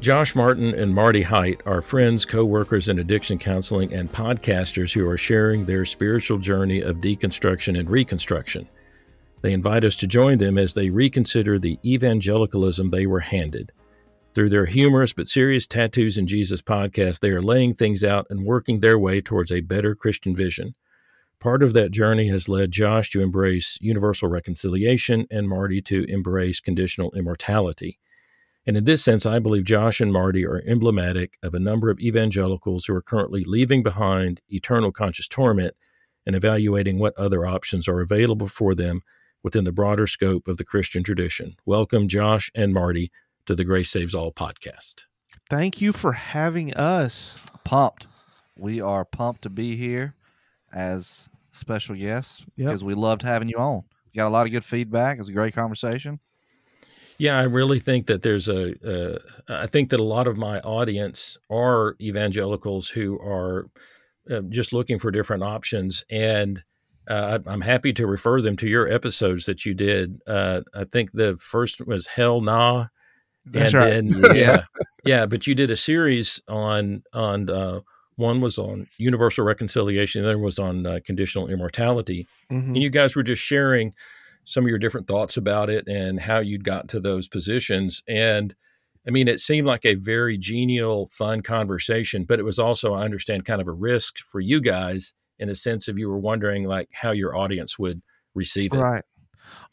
Josh Martin and Marty Height are friends, co workers in addiction counseling, and podcasters who are sharing their spiritual journey of deconstruction and reconstruction. They invite us to join them as they reconsider the evangelicalism they were handed. Through their humorous but serious Tattoos in Jesus podcast, they are laying things out and working their way towards a better Christian vision. Part of that journey has led Josh to embrace universal reconciliation and Marty to embrace conditional immortality. And in this sense, I believe Josh and Marty are emblematic of a number of evangelicals who are currently leaving behind eternal conscious torment and evaluating what other options are available for them within the broader scope of the Christian tradition. Welcome, Josh and Marty, to the Grace Saves All podcast. Thank you for having us. Pumped. We are pumped to be here as special guests Yep. because we loved having you on. We got a lot of good feedback. It was a great conversation. Yeah, I really think that there's a. Uh, I think that a lot of my audience are evangelicals who are uh, just looking for different options, and uh, I'm happy to refer them to your episodes that you did. Uh, I think the first was Hell Nah, That's and right. then yeah, yeah. But you did a series on on uh, one was on universal reconciliation, the other was on uh, conditional immortality, Mhm. and you guys were just sharing some of your different thoughts about it and how you'd got to those positions. And I mean, it seemed like a very genial, fun conversation, but it was also, I understand, kind of a risk for you guys in the sense of you were wondering like how your audience would receive it. Right.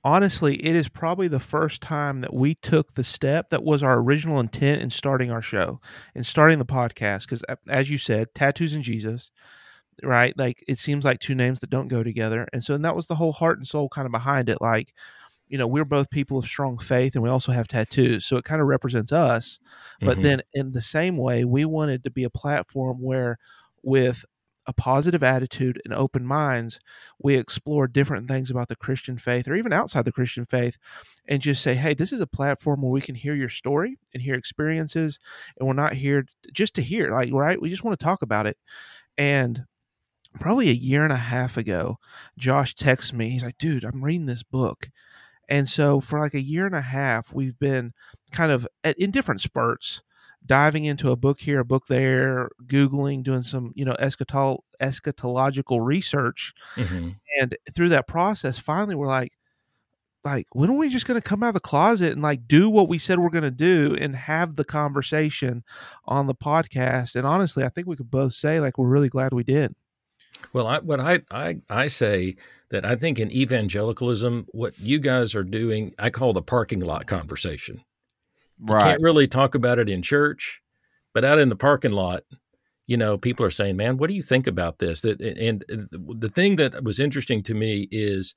Honestly, it is probably the first time that we took the step that was our original intent in starting our show and starting the podcast. Because, as you said, tattoos and Jesus, right? Like it seems like two names that don't go together. And so and that was the whole heart and soul kind of behind it. Like, you know, we're both people of strong faith and we also have tattoos. So it kind of represents us. But Mhm. then in the same way, we wanted to be a platform where, with a positive attitude and open minds, we explore different things about the Christian faith or even outside the Christian faith and just say, hey, this is a platform where we can hear your story and hear experiences. And we're not here just to hear, like, right? We just want to talk about it. And probably a year and a half ago, Josh texts me. He's like, dude, I'm reading this book. And so for like a year and a half, we've been kind of at, in different spurts diving into a book here, a book there, Googling, doing some, you know, eschatol- eschatological research. Mhm. And through that process, finally we're like, like, when are we just going to come out of the closet and like do what we said we're going to do and have the conversation on the podcast? And honestly, I think we could both say like we're really glad we did. Well, I, what I, I, I say that I think in evangelicalism, what you guys are doing, I call the parking lot conversation. You Right. can't really talk about it in church, but out in the parking lot, you know, people are saying, "Man, what do you think about this?" That and uh, the thing that was interesting to me is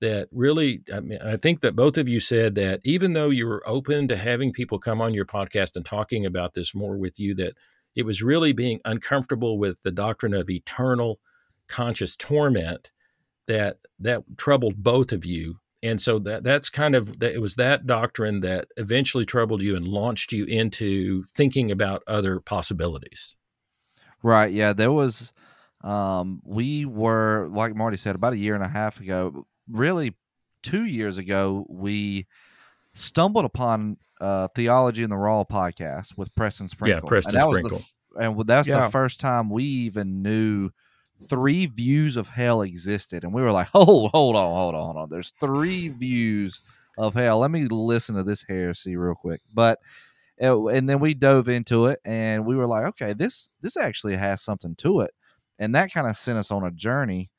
that really, I mean, I think that both of you said that even though you were open to having people come on your podcast and talking about this more with you, that it was really being uncomfortable with the doctrine of eternal conscious torment that that troubled both of you and so that that's kind of that it was that doctrine that eventually troubled you and launched you into thinking about other possibilities Right. Yeah. There was, um, we were, like Marty said, about a year and a half ago, really two years ago, we stumbled upon uh, Theology in the Raw podcast with Preston Sprinkle. yeah preston And that was the sprinkle and that's Yeah. the first time we even knew three views of hell existed and we were like hold hold on hold on hold on there's three views of hell. Let me listen to this heresy real quick. But uh, and then we dove into it and we were like okay this this actually has something to it. And that kind of sent us on a journey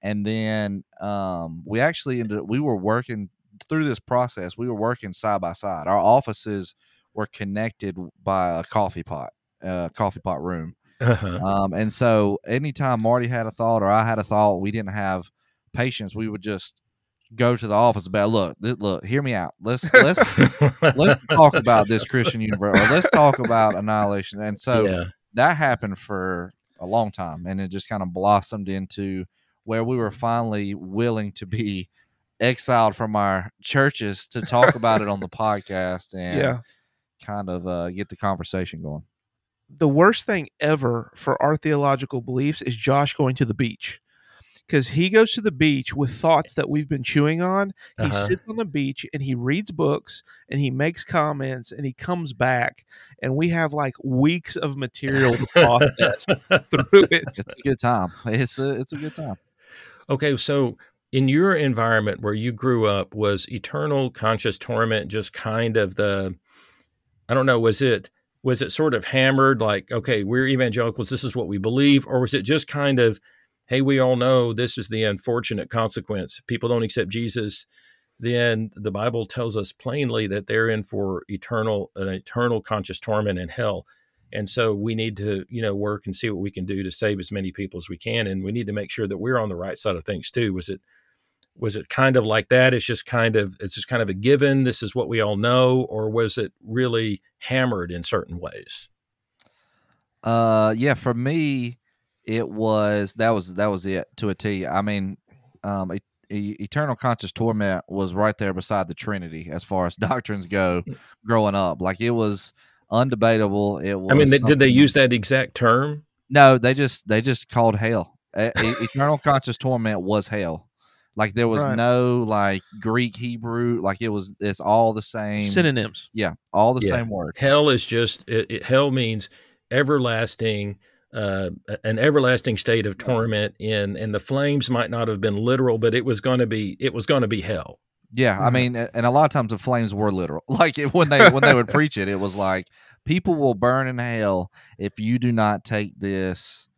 and then um we actually ended we were working through this process we were working side by side. Our offices were connected by a coffee pot uh, coffee pot room. uh-huh. Um, and so anytime Marty had a thought or I had a thought, we didn't have patience. We would just go to the office about look, th- look, hear me out. Let's let's let's talk about this Christian universe. Or let's talk about annihilation. And so yeah that happened for a long time, and it just kind of blossomed into where we were finally willing to be exiled from our churches to talk about it on the podcast and Yeah. kind of uh, get the conversation going. The worst thing ever for our theological beliefs is Josh going to the beach. Because he goes to the beach with thoughts that we've been chewing on. He Uh-huh. sits on the beach and he reads books and he makes comments and he comes back and we have like weeks of material to process through it. It's a good time. It's a it's a good time. Okay, so in your environment where you grew up, was eternal conscious torment just kind of the I don't know, was it was it sort of hammered like, okay, we're evangelicals, this is what we believe, or was it just kind of, hey, we all know this is the unfortunate consequence. People don't accept Jesus, then the Bible tells us plainly that they're in for eternal an eternal conscious torment in hell. And so we need to, you know, work and see what we can do to save as many people as we can. And we need to make sure that we're on the right side of things too. Was it was it kind of like that? It's just kind of it's just kind of a given. This is what we all know, or was it really hammered in certain ways? Uh, yeah, for me, it was that was that was it to a T. I mean, um, e- eternal conscious torment was right there beside the Trinity as far as doctrines go. Growing up, like it was undebatable. It was. I mean, they, did they use that exact term? No, they just they just called hell. Eternal conscious torment was hell. Like there was Right. no like Greek Hebrew. Like it was. It's all the same. Synonyms. yeah, all the Yeah. same word. Hell is just it, it, hell means everlasting, uh, an everlasting state of torment. In and the flames might not have been literal, but it was going to be it was going to be hell. Yeah, I Mhm. mean, and a lot of times the flames were literal. Like it, when they when they would preach it, it was like people will burn in hell if you do not take this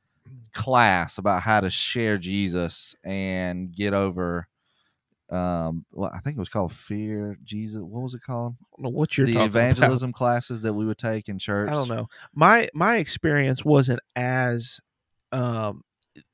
class about how to share Jesus and get over. Um, well, I think it was called fear Jesus. What was it called? I don't know what you're the evangelism classes that we would take in church. I don't know. My my experience wasn't as um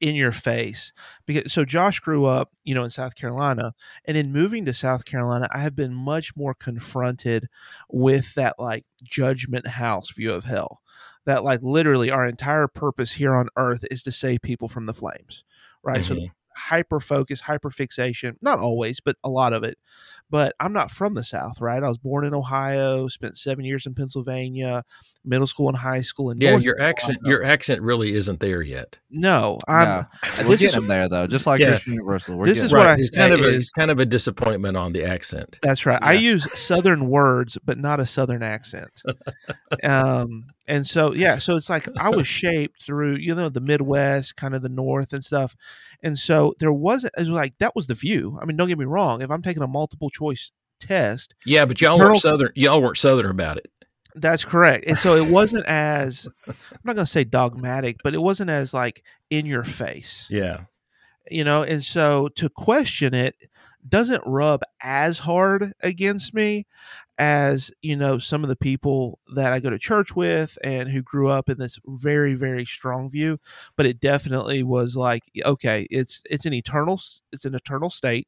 in your face because so Josh grew up, you know, in South Carolina, and in moving to South Carolina, I have been much more confronted with that like judgment house view of hell. That like literally our entire purpose here on earth is to save people from the flames. Right. So Mhm. hyper focus, hyper fixation, not always, but a lot of it. But I'm not from the South, right? I was born in Ohio, spent seven years in Pennsylvania, middle school and high school and Yeah, North your accent your accent really isn't there yet. No, I'm No, we're this is getting them there though, just like Yeah. Christian Universal. We're This getting is there. what I kind of a, is- kind of a disappointment on the accent. That's right. I use Southern words, but not a Southern accent. um, and so, yeah, so it's like I was shaped through, you know, the Midwest, kind of the North and stuff. And so there wasn't, it was like, that was the view. I mean, don't get me wrong. If I'm taking a multiple choice test, Yeah, but y'all Colonel- weren't southern. Y'all weren't southern about it. That's correct. And so it wasn't as, I'm not going to say dogmatic, but it wasn't as like in your face. Yeah. you know and so to question it doesn't rub as hard against me as you know some of the people that i go to church with and who grew up in this very very strong view but it definitely was like okay it's it's an eternal it's an eternal state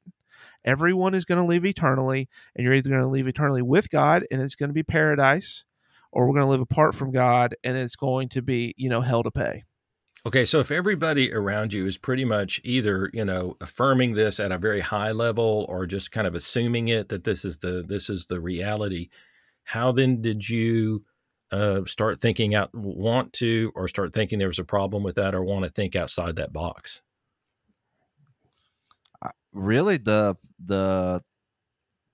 everyone is going to live eternally and you're either going to live eternally with god and it's going to be paradise or we're going to live apart from god and it's going to be you know hell to pay Okay, so if everybody around you is pretty much either, you know, affirming this at a very high level or just kind of assuming it that this is the this is the reality, how then did you uh, start thinking out want to or start thinking there was a problem with that or want to think outside that box? really the the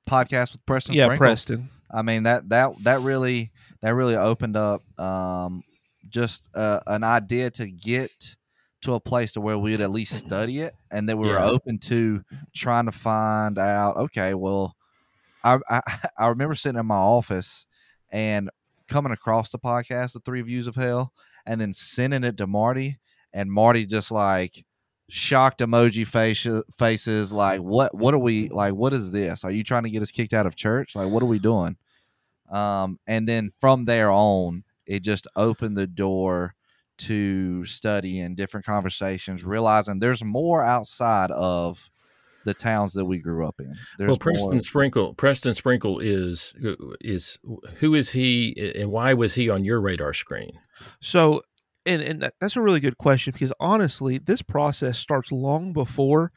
podcast with Preston. yeah Sprinkle. preston I mean that that that really that really opened up um, just uh, an idea to get to a place to where we'd at least study it, and that we were Yeah. open to trying to find out. Okay, well, I, I I remember sitting in my office and coming across the podcast, the Three Views of Hell, and then sending it to Marty, and Marty just like shocked emoji face, faces like what what are we like what is this are you trying to get us kicked out of church like what are we doing um and then from there on it just opened the door to study and different conversations realizing there's more outside of the towns that we grew up in there's well, Preston more, Sprinkle, Preston Sprinkle is is who is he and why was he on your radar screen? So and and that's a really good question because honestly, this process starts long before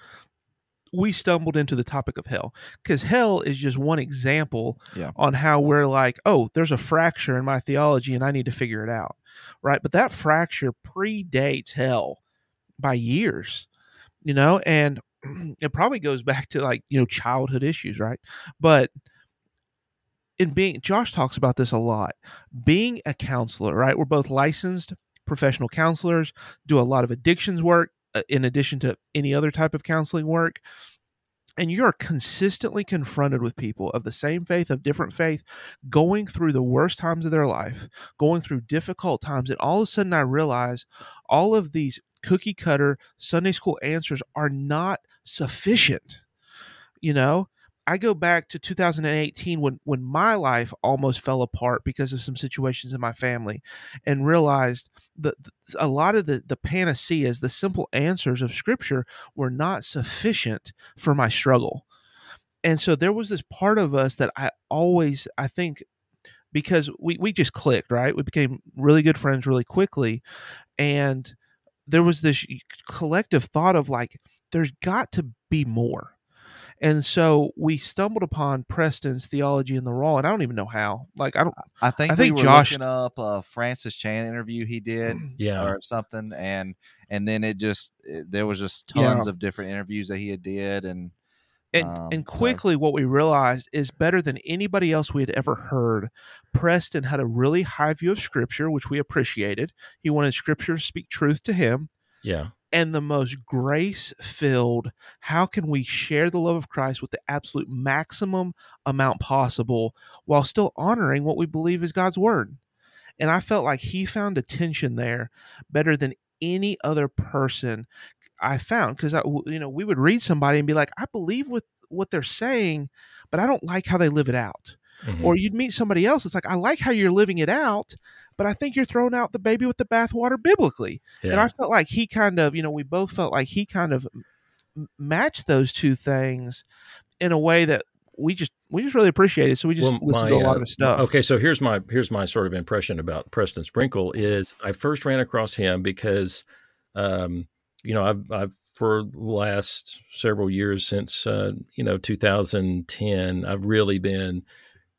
we stumbled into the topic of hell because hell is just one example Yeah. on how we're like oh there's a fracture in my theology and i need to figure it out right? But that fracture predates hell by years you know? And it probably goes back to like you know childhood issues right? But in being josh talks about this a lot. Being a counselor right? We're both licensed professional counselors do a lot of addictions work Uh, in addition to any other type of counseling work. And you're consistently confronted with people of the same faith of different faith going through the worst times of their life going through difficult times and all of a sudden i realize all of these cookie cutter sunday school answers are not sufficient you know i go back to 2018 when when my life almost fell apart because of some situations in my family and realized that a lot of the the panaceas the simple answers of scripture were not sufficient for my struggle. And so there was this part of us that i always i think because we we just clicked right? We became really good friends really quickly. And there was this collective thought of like there's got to be more and so we stumbled upon Preston's theology in the raw, and I don't even know how. Like I don't. I think I think we were Josh- up a Francis Chan interview he did Yeah. or something, and and then it just it, there was just Yeah. tons of different interviews that he had did, and And Um, and so- quickly, what we realized is better than anybody else we had ever heard. Preston had a really high view of Scripture, which we appreciated. He wanted Scripture to speak truth to him. Yeah. And the most grace filled how can we share the love of Christ with the absolute maximum amount possible while still honoring what we believe is God's word? And I felt like he found a tension there better than any other person I found because I you know we would read somebody and be like I believe with what they're saying but I don't like how they live it out Mhm. or you'd meet somebody else it's like I like how you're living it out but I think you're throwing out the baby with the bathwater biblically yeah. and I felt like he kind of, you know, we both felt like he kind of matched those two things in a way that we just we just really appreciated. So we just Well, listened to a my, lot uh, of stuff. Okay, so here's my here's my sort of impression about Preston Sprinkle is I first ran across him because, um, you know, I've I've for the last several years since uh, you know 2010, I've really been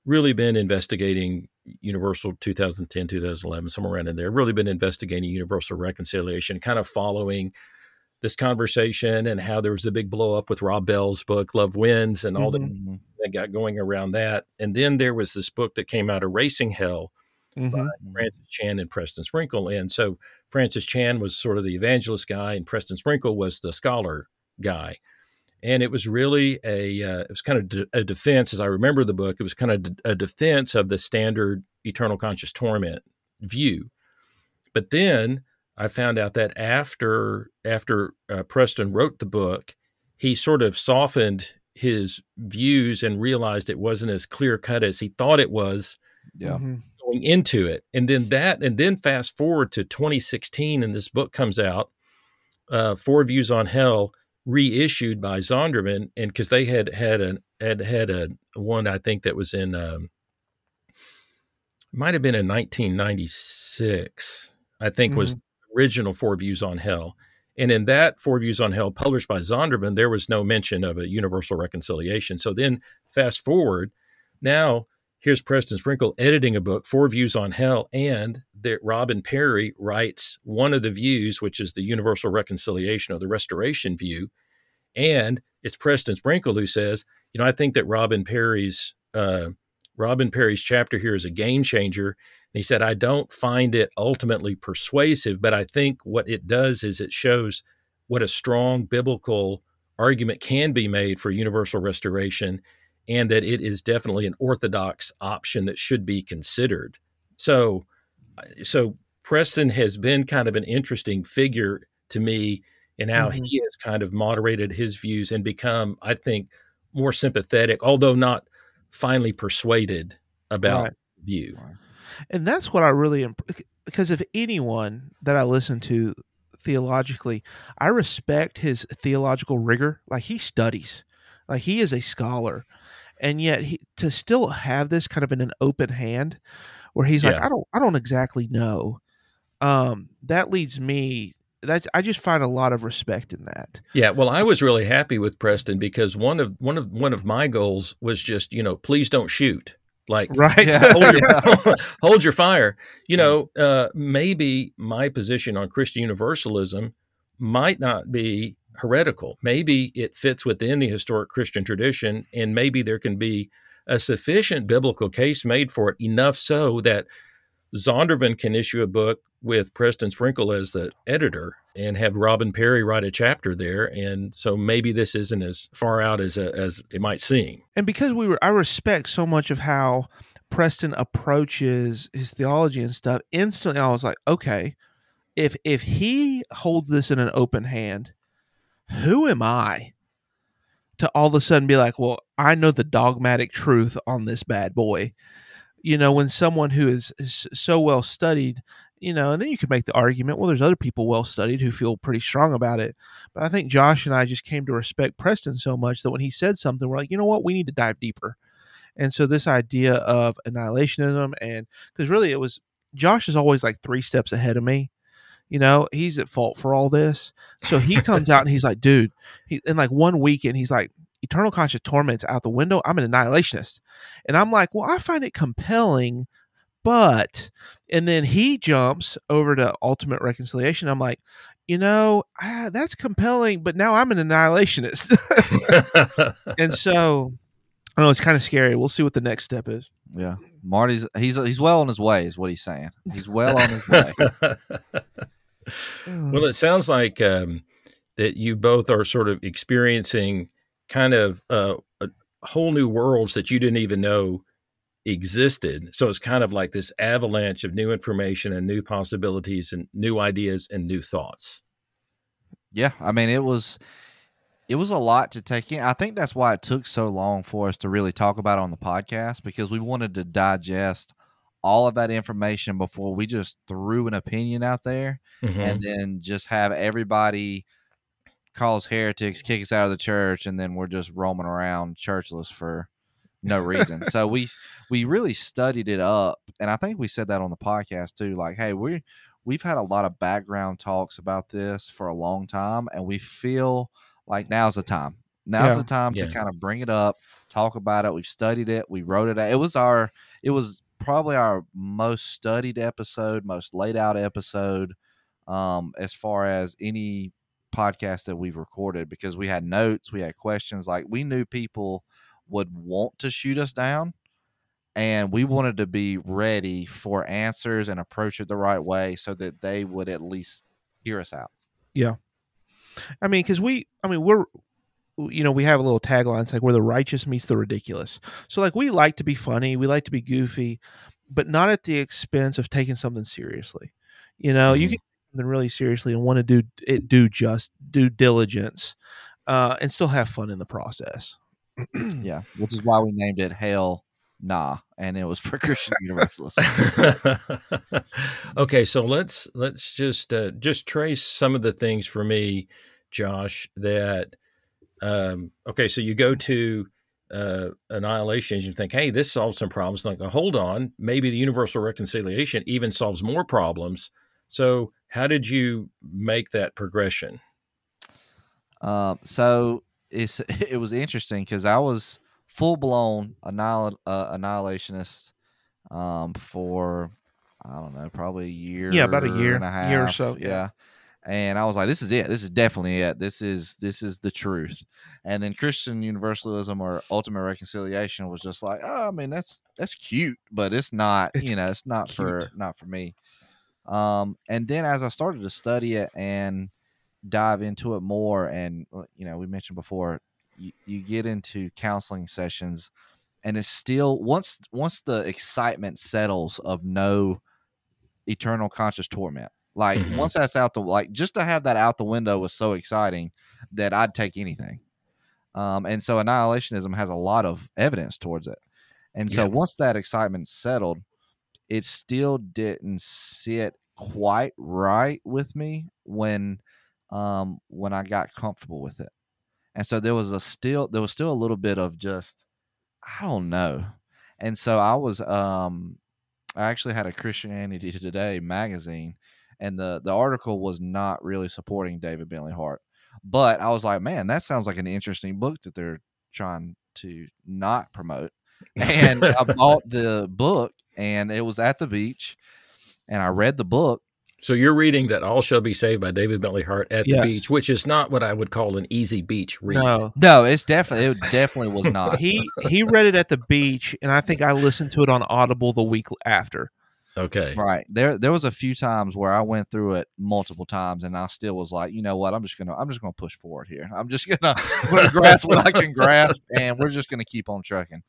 really been investigating universal 2010 2011 somewhere around in there really been investigating universal reconciliation kind of following this conversation and how there was the big blow up with rob bell's book love wins and all the Mhm. Mhm. that got going around that. And then there was this book that came out, of Erasing Hell, Mhm. Francis Chan and Preston Sprinkle. And so Francis Chan was sort of the evangelist guy, and Preston Sprinkle was the scholar guy. And it was really a uh, it was kind of de- a defense, as I remember the book. It was kind of de- a defense of the standard eternal conscious torment view. But then I found out that after after uh, Preston wrote the book, he sort of softened his views and realized it wasn't as clear cut as he thought it was yeah, Mhm. going into it. And then that, and then fast forward to 2016, and this book comes out, uh, Four Views on Hell, reissued by Zondervan, and because they had had a had had a one, I think that was in um, might have been in 1996, I think was the original Four Views on Hell. And in that Four Views on Hell, published by Zondervan, there was no mention of a universal reconciliation. So then, fast forward, now here's Preston Sprinkle editing a book, Four Views on Hell, and that Robin Parry writes one of the views, which is the universal reconciliation or the restoration view. And it's Preston Sprinkle who says, you know, I think that Robin Parry's uh, Robin Parry's chapter here is a game changer. And he said, I don't find it ultimately persuasive, but I think what it does is it shows what a strong biblical argument can be made for universal restoration and that it is definitely an orthodox option that should be considered. So, so Preston has been kind of an interesting figure to me in how Mhm. he has kind of moderated his views and become, I think, more sympathetic, although not finally persuaded about Right. view. And that's what I really because if anyone that I listen to theologically, I respect his theological rigor. Like he studies, like he is a scholar, and yet he, to still have this kind of in an open hand, where he's like, I don't, I don't exactly know. um, that leads me. That I just find a lot of respect in that. Yeah, well, I was really happy with Preston because one of one of one of my goals was just you know please don't shoot like Right. Yeah. hold, your, hold your fire. You know, uh, maybe my position on Christian universalism might not be heretical. Maybe it fits within the historic Christian tradition, and maybe there can be a sufficient biblical case made for it, enough so that Zondervan can issue a book with Preston Sprinkle as the editor and have Robin Parry write a chapter there. And so maybe this isn't as far out as, uh, as it might seem. and because we were i respect so much of how preston approaches his theology and stuff instantly i was like okay if if he holds this in an open hand who am i to all of a sudden be like well i know the dogmatic truth on this bad boy you know when someone who is, is so well studied you know and then you could make the argument well there's other people well studied who feel pretty strong about it but I think Josh and I just came to respect Preston so much that when he said something, we're like, you know what, we need to dive deeper. And so this idea of annihilationism, and because really it was Josh is always like three steps ahead of me. You know, he's at fault for all this. So he comes out and he's like, dude, he in like one weekend, he's like, eternal conscious torment's out the window. I'm an annihilationist. And I'm like, well, I find it compelling, but and then he jumps over to ultimate reconciliation. I'm like, you know, ah, that's compelling, but now I'm an annihilationist. and so I don't know it's kind of scary. We'll see what the next step is. Yeah, Marty's he's he's well on his way, is what he's saying. He's well on his way. well, it sounds like um, that you both are sort of experiencing kind of uh, a whole new worlds that you didn't even know existed. So it's kind of like this avalanche of new information and new possibilities and new ideas and new thoughts. Yeah, I mean it was it was a lot to take in. I think that's why it took so long for us to really talk about on the podcast because we wanted to digest all of that information before we just threw an opinion out there Mhm. and then just have everybody call us heretics, kick us out of the church, and then we're just roaming around churchless for no reason. so we we really studied it up, and I think we said that on the podcast too. Like, hey, we we've had a lot of background talks about this for a long time, and we feel like now's the time. Now's Yeah. the time Yeah. to kind of bring it up, talk about it. We've studied it, we wrote it. out. It was our it was probably our most studied episode, most laid out episode, um, as far as any podcast that we've recorded because we had notes, we had questions. Like we knew people would want to shoot us down, and we wanted to be ready for answers and approach it the right way so that they would at least hear us out. Yeah, I mean, because we, I mean, we're, you know, we have a little tagline. It's like where the righteous meets the ridiculous. So, like, we like to be funny, we like to be goofy, but not at the expense of taking something seriously. You know, you Mhm. can take something really seriously and want to do it, do just due diligence, uh, and still have fun in the process. Yeah, which is why we named it Hail Nah, and it was for Christian Universalists. okay, so let's let's just uh, just trace some of the things for me, Josh. That um, okay, so you go to uh, annihilation, and you think, hey, this solves some problems. Like, hold on, maybe the universal reconciliation even solves more problems. So, how did you make that progression? Um, so it's it was interesting because I was full blown annihil- uh, annihilationist um, for I don't know, probably a year. Yeah, about a year- and a half. year or so, yeah. And I was like, this is it. This is definitely it. This is this is the truth. And then Christian Universalism or Ultimate Reconciliation was just like, oh, I mean, that's that's cute, but it's not. It's you know, it's not for not for me. Um, and then as I started to study it and dive into it more and uh, you know we mentioned before you, you get into counseling sessions and it's still once once the excitement settles of no eternal conscious torment like Mhm. once that's out the like just to have that out the window was so exciting that i'd take anything um and so annihilationism has a lot of evidence towards it and so Yeah. once that excitement settled it still didn't sit quite right with me when um when I got comfortable with it. And so there was a still there was still a little bit of just I don't know. And so I was um I actually had a Christianity Today magazine and the the article was not really supporting David Bentley Hart. But I was like, man, that sounds like an interesting book that they're trying to not promote. And I bought the book, and it was at the beach, and I read the book, So you're reading that All Shall Be Saved by David Bentley Hart at the beach, which is not what I would call an easy beach read. No, No, it's definitely it definitely was not. he he read it at the beach, and I think I listened to it on Audible the week after. Okay. right there, there was a few times where I went through it multiple times, and I still was like, you know what, I'm just gonna, I'm just gonna push forward here. I'm just gonna, gonna grasp what I can grasp, and we're just gonna keep on trucking.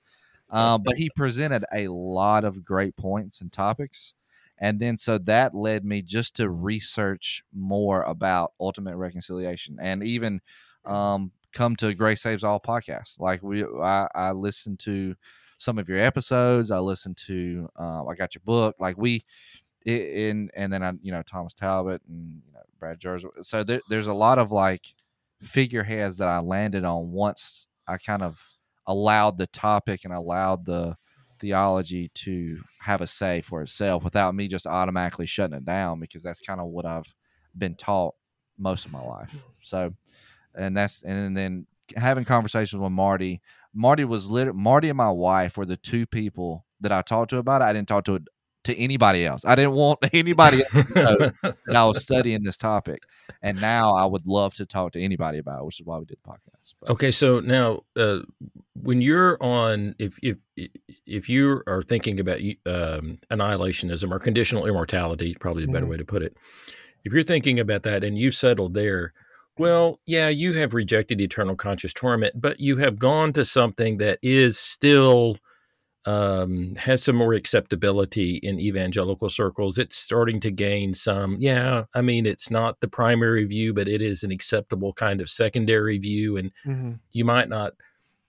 Um, but he presented a lot of great points and topics, and then so that led me just to research more about ultimate reconciliation, and even um, come to Grace Saves All podcast. Like we, I, I listened to some of your episodes. I listened to, uh, I got your book. Like we, in and then I, you know, Thomas Talbott and you know, Brad Jerz. So there, there's a lot of like figureheads that I landed on once I kind of allowed the topic and allowed the theology to have a say for itself without me just automatically shutting it down because that's kind of what I've been taught most of my life. So, and that's and then having conversations with Marty. Marty was lit. Marty and my wife were the two people that I talked to about it. I didn't talk to it to anybody else. I didn't want anybody else to know that I was studying this topic. And now I would love to talk to anybody about it, which is why we did the podcast. But, Okay, so now uh, when you're on, if if if you are thinking about um, annihilationism or conditional immortality, probably a better Mhm. way to put it. If you're thinking about that and you've settled there, well, yeah, you have rejected eternal conscious torment, but you have gone to something that is still um, has some more acceptability in evangelical circles. It's starting to gain some. Yeah, I mean, it's not the primary view, but it is an acceptable kind of secondary view, and Mm-hmm. you might not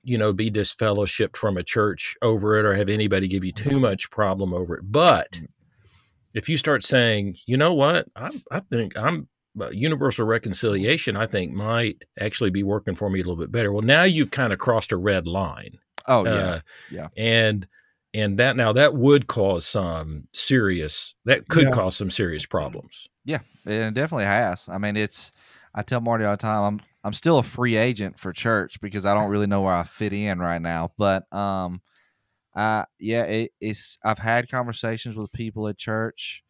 you know be disfellowshipped from a church over it or have anybody give you too much problem over it but if you start saying you know what i, I think i'm universal reconciliation i think might actually be working for me a little bit better well now you've kind of crossed a red line oh, yeah. Uh, yeah. and and that now that would cause some serious that could Yeah. cause some serious problems Yeah, it definitely has. I mean, it's. I tell Marty all the time. I'm I'm still a free agent for church because I don't really know where I fit in right now. But um, I yeah, it, it's. I've had conversations with people at church,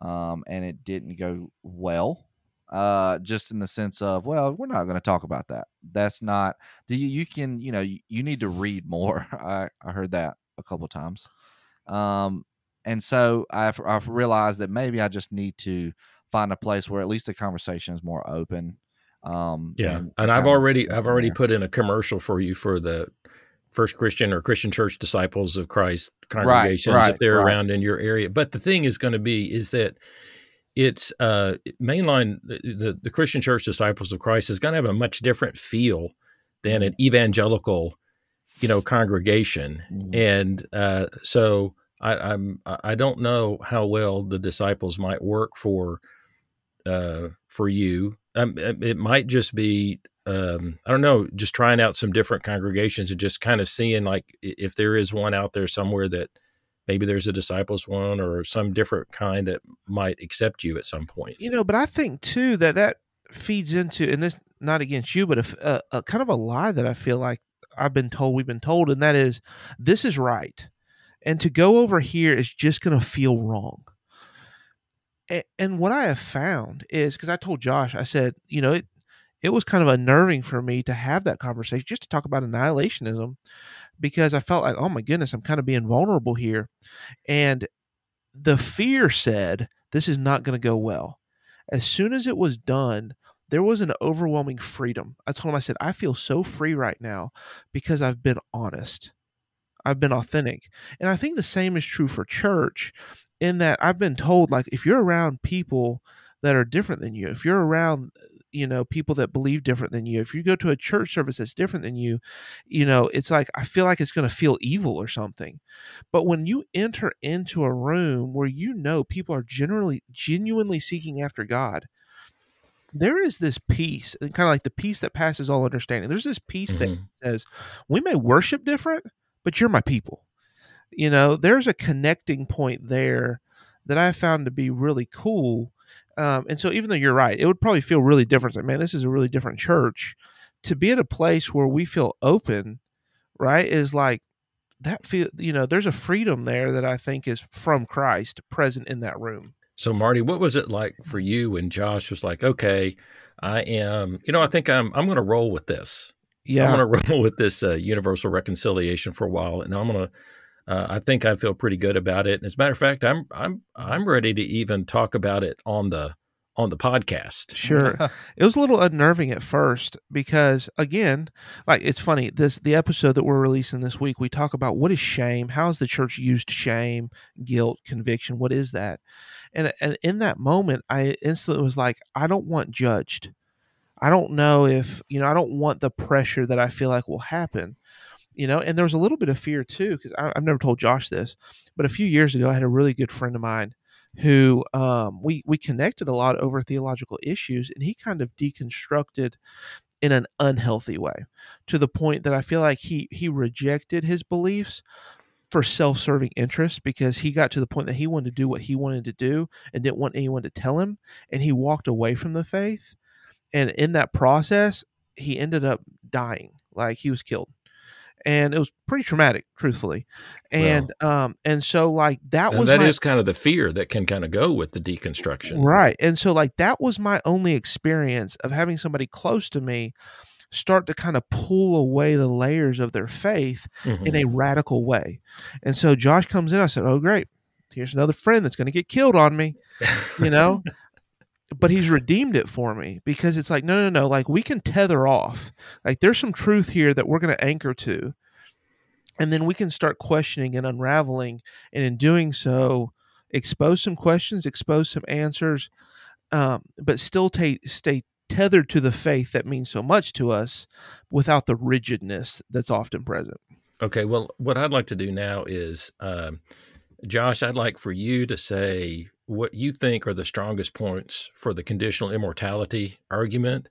um, and it didn't go well. Uh, just in the sense of, well, we're not going to talk about that. That's not. Do you? You can. You know, you, you need to read more. I I heard that a couple times. Um, and so I've I've realized that maybe I just need to find a place where at least the conversation is more open. Um, Yeah, and, and I've already I've already there. put in a commercial for you for the First Christian or Christian Church Disciples of Christ congregations right, if they're right. around in your area. But the thing is going to be is that it's uh mainline the, the Christian Church Disciples of Christ is going to have a much different feel than an evangelical, you know, congregation Mhm. and uh, so I, I'm I don't know how well the disciples might work for uh, for you. Um, it it might just be um, I don't know, just trying out some different congregations and just kind of seeing like if there is one out there somewhere that maybe there's a disciples one or some different kind that might accept you at some point. You know, but I think too that that feeds into, and this not against you, but a kind of a lie that I feel like I've been told, we've been told, and that is this is right, and to go over here is just going to feel wrong. And, and what I have found is because I told Josh, I said, you know, it it was kind of unnerving for me to have that conversation, just to talk about annihilationism, because I felt like, oh my goodness, I'm kind of being vulnerable here, and the fear said this is not going to go well as soon as it was done, there was an overwhelming freedom. I told him, I said, I feel so free right now because I've been honest. I've been authentic. And I think the same is true for church in that I've been told, like, if you're around people that are different than you, if you're around, you know, people that believe different than you, if you go to a church service that's different than you, you know, it's like, I feel like it's going to feel evil or something. But when you enter into a room where you know people are generally genuinely seeking after God, there is this peace, and kind of like the peace that passes all understanding. There's this peace that Mhm. says, we may worship different, but you're my people. You know, there's a connecting point there that I found to be really cool. Um, and so, even though you're right, it would probably feel really different. Like, man, this is a really different church. To be at a place where we feel open, right, is like that feel. You know, there's a freedom there that I think is from Christ present in that room. So, Marty, what was it like for you when Josh was like, "Okay, I am. You know, I think I'm. I'm going to roll with this. Yeah, I'm going to roll with this uh, universal reconciliation for a while, and I'm going to." Uh, I think I feel pretty good about it. And as a matter of fact, I'm I'm I'm ready to even talk about it on the on the podcast. Sure. it was a little unnerving at first because again, like it's funny, this the episode that we're releasing this week, we talk about what is shame, how has the church used shame, guilt, conviction, what is that? And and in that moment I instantly was like, I don't want judged. I don't know if, you know, I don't want the pressure that I feel like will happen you know and there was a little bit of fear too because i've never told josh this but a few years ago i had a really good friend of mine who um, we we connected a lot over theological issues and he kind of deconstructed in an unhealthy way to the point that i feel like he he rejected his beliefs for self-serving interest because he got to the point that he wanted to do what he wanted to do and didn't want anyone to tell him and he walked away from the faith and in that process he ended up dying like he was killed and it was pretty traumatic, truthfully. And um, and so like that was that my, is kind of the fear that can kind of go with the deconstruction, right? And so like that was my only experience of having somebody close to me start to kind of pull away the layers of their faith mm-hmm. in a radical way. And so Josh comes in. I said, "Oh, great." Here's another friend that's going to get killed on me, you know. But he's redeemed it for me because it's like no no no like we can tether off. Like there's some truth here that we're going to anchor to. And then we can start questioning and unraveling and in doing so expose some questions expose some answers um, but still t- stay tethered to the faith that means so much to us without the rigidness that's often present. Okay well what i'd like to do now is um, josh i'd like for you to say what you think are the strongest points for the conditional immortality argument.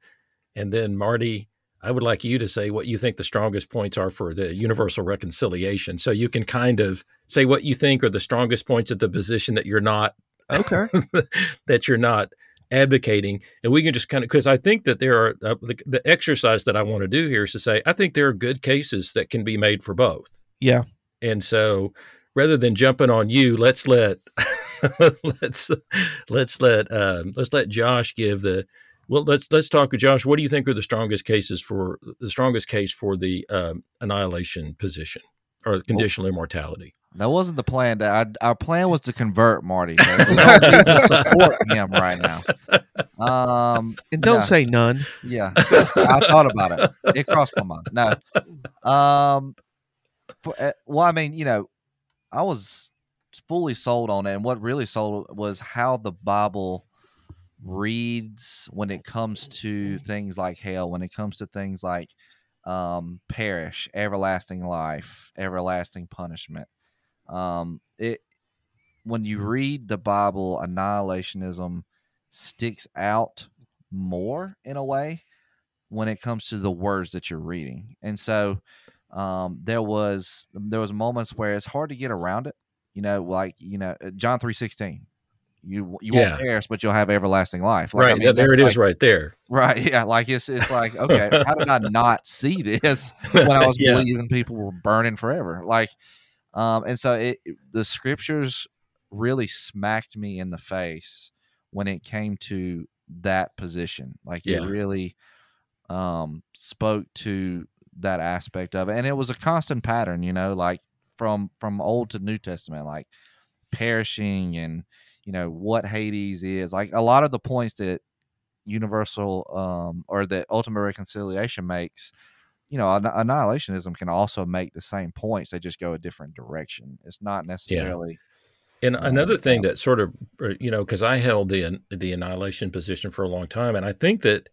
And then, Marty, I would like you to say what you think the strongest points are for the universal reconciliation. So you can kind of say what you think are the strongest points at the position that you're not okay that you're not advocating and we can just kind of because i think that there are uh, the, the exercise that i want to do here is to say i think there are good cases that can be made for both yeah and so rather than jumping on you let's let let's let's let um, let's let Josh give the well. Let's let's talk with Josh. What do you think are the strongest cases for the strongest case for the um, annihilation position or conditional well, immortality? That wasn't the plan. Our, our plan was to convert Marty. to support him right now. Um, and don't say none. Yeah, I thought about it. It crossed my mind. No. Um. For, uh, well, I mean, you know, I was fully sold on it. And what really sold was how the Bible reads when it comes to things like hell, when it comes to things like um, perish, everlasting life, everlasting punishment. Um, it when you read the Bible, annihilationism sticks out more in a way when it comes to the words that you're reading. And so um, there was there was moments where it's hard to get around it you know, like you know, uh, John three sixteen. You you yeah. won't perish, but you'll have everlasting life. Like, right I mean, there it like, is, right there. Right, yeah. Like it's it's like okay, how did I not see this when I was yeah. believing people were burning forever? Like, um, and so it the scriptures really smacked me in the face when it came to that position. Like yeah. it really um spoke to that aspect of it, and it was a constant pattern. You know, like from from Old to New Testament, like perishing and you know what Hades is. Like a lot of the points that universal um, or that ultimate reconciliation makes you know annihilationism can also make the same points they just go a different direction it's not necessarily yeah. and um, another thing that sort of uh, you know because i held the the annihilation position for a long time and i think that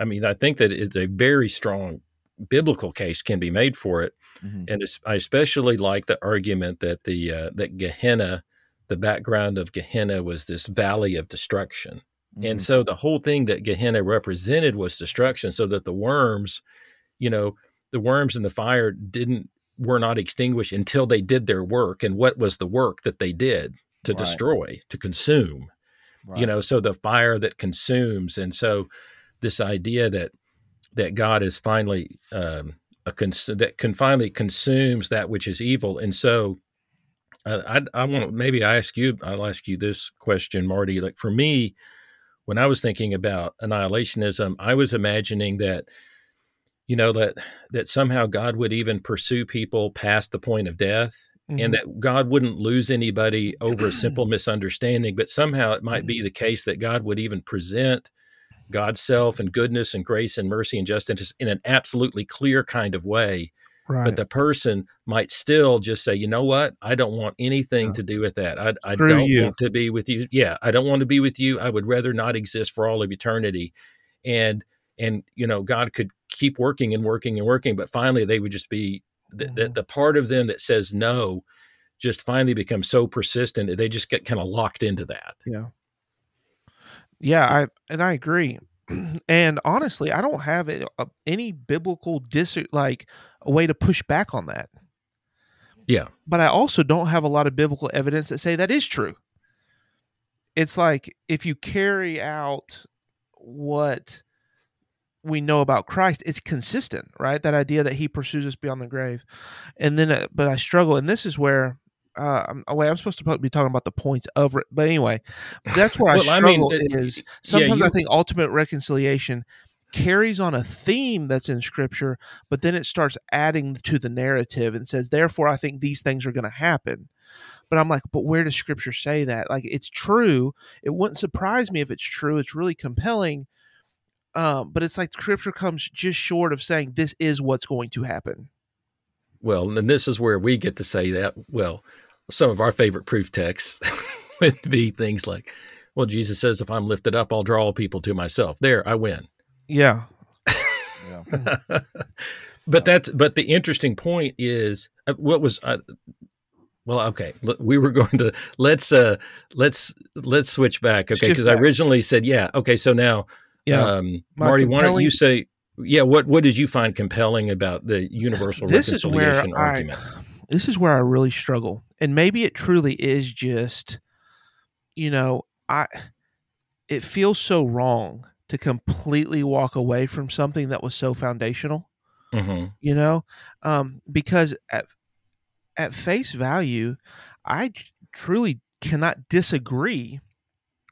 i mean i think that it's a very strong biblical case can be made for it. Mm-hmm. And I especially like the argument that the uh, that Gehenna, the background of Gehenna was this valley of destruction. Mm-hmm. And so the whole thing that Gehenna represented was destruction, so that the worms, you know, the worms in the fire didn't were not extinguished until they did their work. And what was the work that they did to right. destroy, to consume? you know so the fire that consumes and so this idea that that god is finally um a cons- that can finally consumes that which is evil. And so uh, I, I want maybe I ask you I'll ask you this question Marty. Like for me when I was thinking about annihilationism I was imagining that you know that that somehow God would even pursue people past the point of death and that God wouldn't lose anybody over a simple misunderstanding, but somehow it might be the case that God would even present God's self and goodness and grace and mercy and justice in an absolutely clear kind of way. right. But the person might still just say, you know what? I don't want anything Yeah. to do with that. I, I don't you. want to be with you. Yeah, I don't want to be with you. I would rather not exist for all of eternity. And and you know, God could keep working and working and working, but finally they would just be the, the, Mhm. the part of them that says no just finally becomes so persistent that they just get kind of locked into that. Yeah. Yeah, I and I agree. and honestly, I don't have it, uh, any biblical dis like a way to push back on that. Yeah. But I also don't have a lot of biblical evidence that say that is true. It's like if you carry out what we know about Christ, it's consistent, right? That idea that he pursues us beyond the grave. And then, uh, but I struggle, and this is where, uh, I'm, oh, wait, I'm supposed to be talking about the points of it. But anyway, that's where Well, I I mean, struggle is yeah, sometimes I think ultimate reconciliation carries on a theme that's in scripture, but then it starts adding to the narrative and says, therefore, I think these things are going to happen. But I'm like, but where does scripture say that? Like, it's true. It wouldn't surprise me if it's true. It's really compelling. Um, but it's like scripture comes just short of saying this is what's going to happen. Well, and this is where we get to say that. Well, some of our favorite proof texts would be things like, well, Jesus says, if I'm lifted up, I'll draw all people to myself. There, I win. Yeah. Yeah. but that's but the interesting point is uh, what was uh, well okay we were going to let's uh let's let's switch back okay because i originally said yeah okay so now Yeah. um marty why don't you say yeah what what did you find compelling about the universal this is where reconciliation I, argument this is where I really struggle, and maybe it truly is just, you know, I. It feels so wrong to completely walk away from something that was so foundational, hmm you know, um, because at at face value, I truly cannot disagree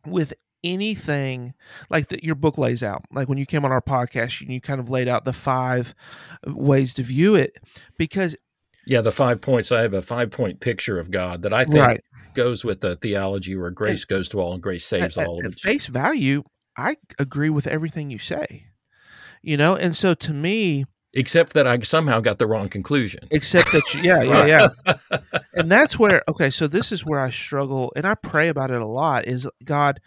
with anything like that your book lays out. Like when you came on our podcast you, you kind of laid out the five uh, ways to view it because yeah the five points. I have a five point picture of god that i think right. goes with the theology where grace goes to all and grace saves at, all at, of at face value i agree with everything you say you know? And so to me except that i somehow got the wrong conclusion. Except that you, yeah yeah yeah. And that's where okay so this is where i struggle and i pray about it a lot is god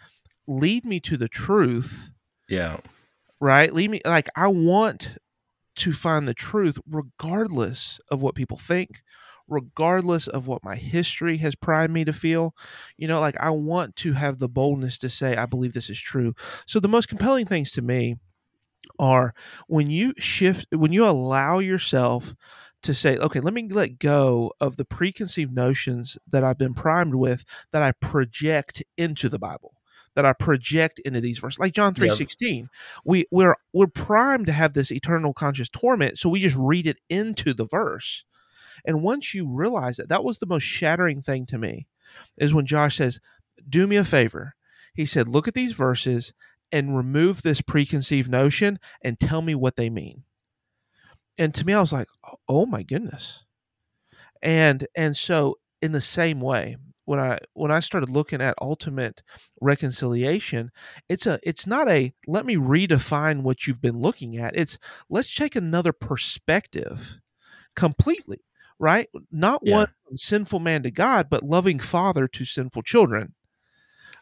lead me to the truth yeah. right? Lead me like i want to find the truth regardless of what people think regardless of what my history has primed me to feel. You know like i want to have the boldness to say i believe this is true. So the most compelling things to me are when you shift when you allow yourself to say okay let me let go of the preconceived notions that i've been primed with that i project into the bible that i project into these verses. Like john 3 Yeah. 16 we we're we're primed to have this eternal conscious torment so we just read it into the verse. And once you realize that that was the most shattering thing to me is when josh says do me a favor. He said look at these verses and remove this preconceived notion and tell me what they mean. And to me i was like oh, oh my goodness. And and so in the same way when i when i started looking at ultimate reconciliation it's a it's not a let me redefine what you've been looking at. It's let's take another perspective completely right? Not Yeah. one sinful man to god but loving father to sinful children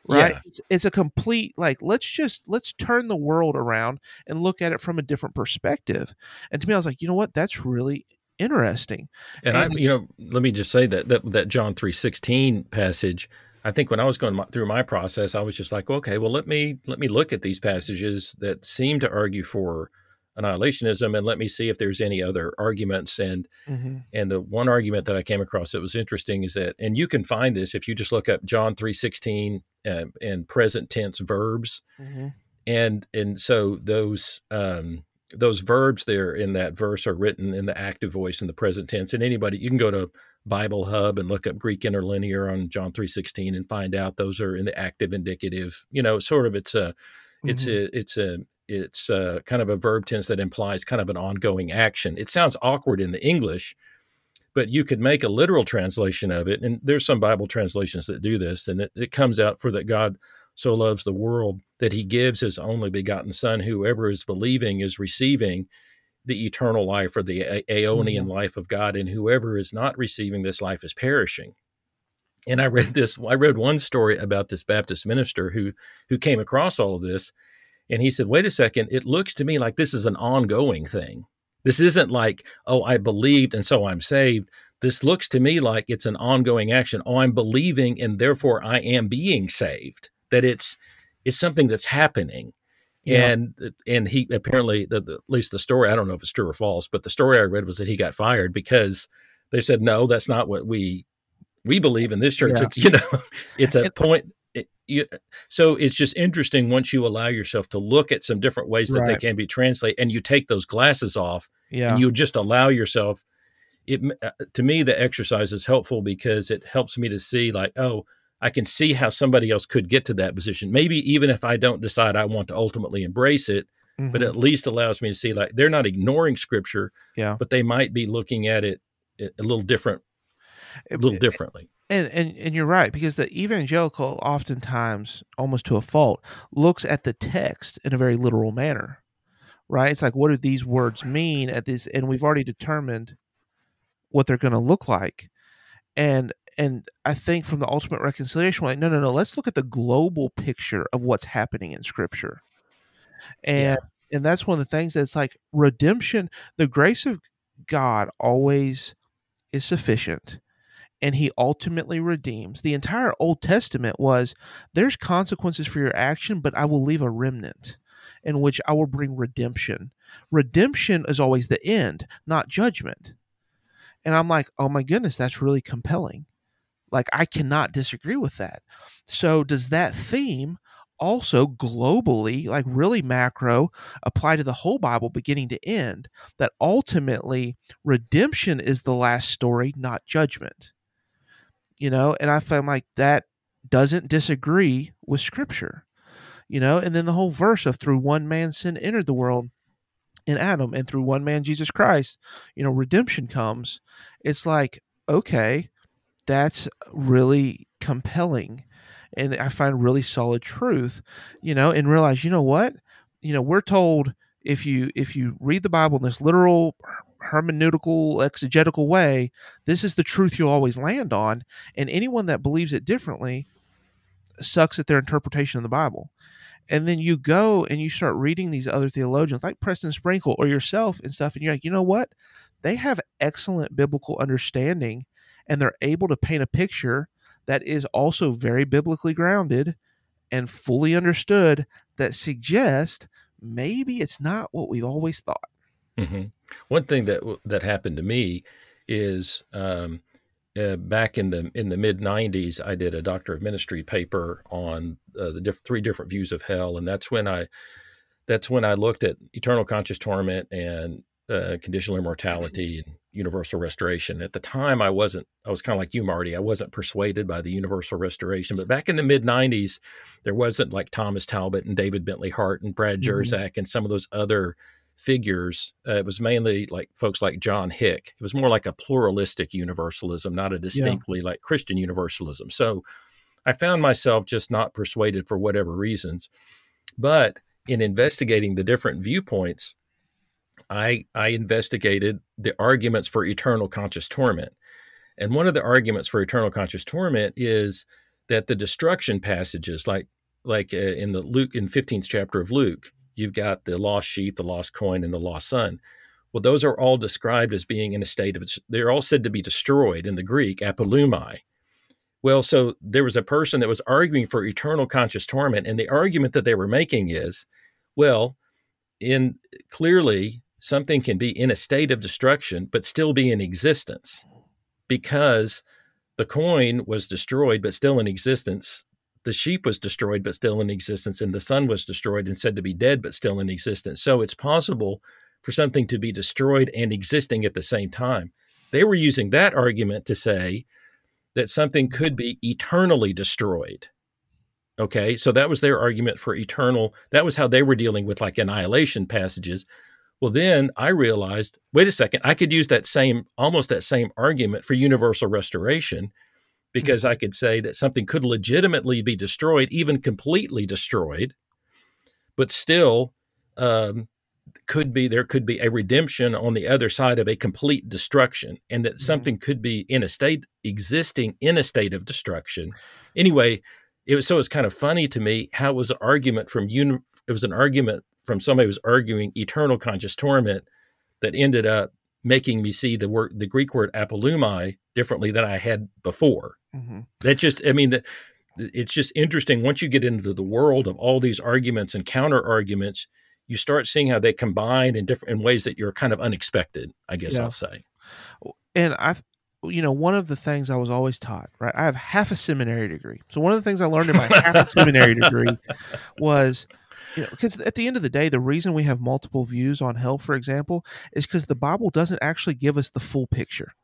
right? Yeah. it's, it's a complete like let's just let's turn the world around and look at it from a different perspective. And to me i was like you know what? That's really interesting. And I, you know, let me just say that that, that John three sixteen passage. I think when I was going my, through my process, I was just like, okay, well, let me let me look at these passages that seem to argue for annihilationism and let me see if there's any other arguments. And hmm and the one argument that I came across that was interesting is that and you can find this if you just look up John 3:16 um, and present tense verbs. Hmm and and so those um, those verbs there in that verse are written in the active voice in the present tense. And anybody you can go to bible hub and look up greek interlinear on john 3.16 and find out those are in the active indicative you know sort of it's a it's hmm a it's a it's a kind of a verb tense that implies kind of an ongoing action. It sounds awkward in the english but you could make a literal translation of it. And there's some bible translations that do this and it, it comes out for that god so loves the world that he gives his only begotten son whoever is believing is receiving the eternal life or the aeonian mm-hmm. life of god and whoever is not receiving this life is perishing. And i read this i read one story about this baptist minister who who came across all of this and he said wait a second it looks to me like this is an ongoing thing. This isn't like oh i believed and so i'm saved. This looks to me like it's an ongoing action. Oh i'm believing and therefore i am being saved that it's it's something that's happening Yeah. and and he apparently the, the- at least the story i don't know if it's true or false but the story i read was that he got fired because they said no that's not what we we believe in this church Yeah. it's you know it's a point it, you, so it's just interesting once you allow yourself to look at some different ways that they can be translated and you take those glasses off Yeah. and you just allow yourself it uh, to me the exercise is helpful because it helps me to see like oh i can see how somebody else could get to that position maybe even if i don't decide i want to ultimately embrace it but Mhm. at least allows me to see like they're not ignoring scripture yeah. but they might be looking at it a a little different a little differently And, and and you're right because the evangelical oftentimes almost to a fault looks at the text in a very literal manner right it's like what do these words mean at this and we've already determined what they're going to look like and and i think from the ultimate reconciliation we're like no no no let's look at the global picture of what's happening in scripture and and that's one of the things that's like redemption the grace of god always is sufficient and he ultimately redeems. The entire Old Testament was there's consequences for your action, but I will leave a remnant in which I will bring redemption. Redemption is always the end, not judgment. And I'm like, oh my goodness, that's really compelling. Like, I cannot disagree with that. So, does that theme also globally, like really macro, apply to the whole Bible beginning to end? That ultimately redemption is the last story, not judgment you know and i found like that doesn't disagree with scripture you know and then the whole verse of through one man sin entered the world in adam and through one man jesus christ you know redemption comes it's like okay that's really compelling and i find really solid truth you know and realize you know what? You know we're told if you if you read the bible in this literal hermeneutical exegetical way this is the truth you'll always land on and anyone that believes it differently sucks at their interpretation of the bible. And then you go and you start reading these other theologians like preston sprinkle or yourself and stuff and you're like you know what? They have excellent biblical understanding and they're able to paint a picture that is also very biblically grounded and fully understood that suggests maybe it's not what we've always thought. Hmm One thing that that happened to me is um, uh, back in the in the mid '90s, I did a doctor of ministry paper on uh, the diff- three different views of hell, and that's when I that's when I looked at eternal conscious torment and uh, conditional immortality and universal restoration. At the time, I wasn't. I was kind of like you, Marty. I wasn't persuaded by the universal restoration. But back in the mid '90s, there wasn't like Thomas Talbott and David Bentley Hart and Brad Mhm. Jersak and some of those other figures. Uh, it was mainly like folks like John Hick. It was more like a pluralistic universalism, not a distinctly like Christian universalism. So I found myself just not persuaded for whatever reasons. But in investigating the different viewpoints, I I investigated the arguments for eternal conscious torment. And one of the arguments for eternal conscious torment is that the destruction passages like like uh, in the Luke in 15th chapter of Luke, you've got the lost sheep, the lost coin and the lost son. Well, those are all described as being in a state of they're all said to be destroyed in the Greek apolumai. Well, so there was a person that was arguing for eternal conscious torment and the argument that they were making is, well, in clearly something can be in a state of destruction but still be in existence. Because the coin was destroyed but still in existence. The sheep was destroyed but still in existence and the son was destroyed and said to be dead but still in existence. So it's possible for something to be destroyed and existing at the same time. They were using that argument to say that something could be eternally destroyed. Okay? So that was their argument for eternal that was how they were dealing with like annihilation passages well then i realized wait a second i could use that same almost that same argument for universal restoration because I could say that something could legitimately be destroyed, even completely destroyed, but still um, could be there could be a redemption on the other side of a complete destruction, and that mm-hmm. something could be in a state existing in a state of destruction. Anyway, it was so it's kind of funny to me how it was an argument from uni- it was an argument from somebody who was arguing eternal conscious torment that ended up making me see the word the Greek word apollumi differently than I had before. Mm-hmm. That just, I mean, that it's just interesting once you get into the world of all these arguments and counter arguments, you start seeing how they combine in different in ways that you're kind of unexpected. I guess yeah. I'll say. And I, you know, one of the things I was always taught, right? I have half a seminary degree, so one of the things I learned in my half a seminary degree was you know because at the end of the day the reason we have multiple views on hell for example is because the bible doesn't actually give us the full picture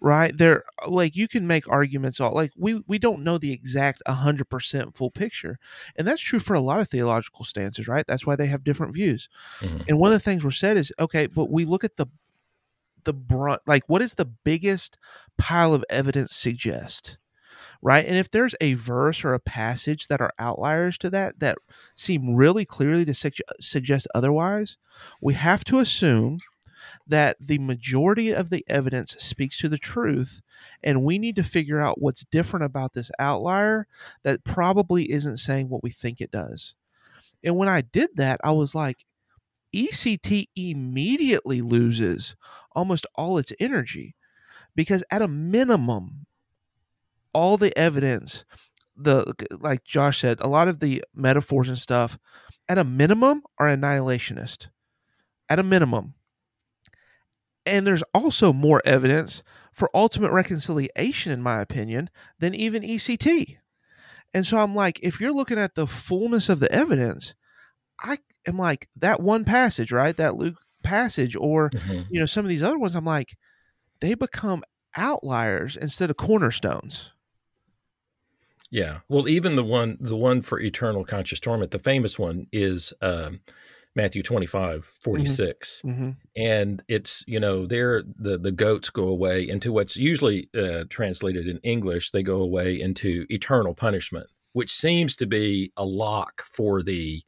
right? There like you can make arguments all like we we don't know the exact 100% full picture and that's true for a lot of theological stances right? That's why they have different views. Mm-hmm. and one of the things we're said is okay but we look at the the brunt like what is the biggest pile of evidence suggest right and if there's a verse or a passage that are outliers to that that seem really clearly to su- suggest otherwise we have to assume that the majority of the evidence speaks to the truth, and we need to figure out what's different about this outlier that probably isn't saying what we think it does. And when I did that, I was like, ECT immediately loses almost all its energy because, at a minimum, all the evidence, the like Josh said, a lot of the metaphors and stuff, at a minimum, are annihilationist. At a minimum, and there's also more evidence for ultimate reconciliation, in my opinion, than even ECT. And so I'm like, if you're looking at the fullness of the evidence, I am like, that one passage, right? That Luke passage, or, mm-hmm. you know, some of these other ones, I'm like, they become outliers instead of cornerstones. Yeah. Well, even the one, the one for eternal conscious torment, the famous one is um, Matthew 25, 46. Mm-hmm. mm-hmm. And it's, you know, there the, the goats go away into what's usually uh, translated in English, they go away into eternal punishment, which seems to be a lock for the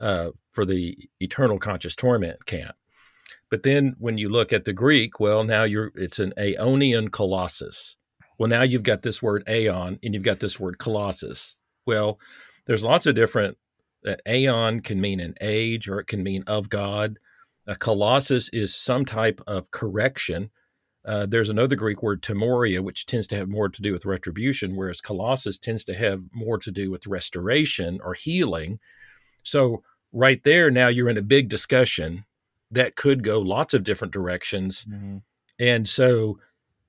uh, for the eternal conscious torment camp. But then when you look at the Greek, well, now you're it's an aeonian kolasis. Well, now you've got this word aeon and you've got this word kolasis. Well, there's lots of different that aeon can mean an age or it can mean of God. A kolasis is some type of correction. Uh, there's another Greek word, timoria, which tends to have more to do with retribution, whereas kolasis tends to have more to do with restoration or healing. So, right there, now you're in a big discussion that could go lots of different directions. Mm-hmm. And so,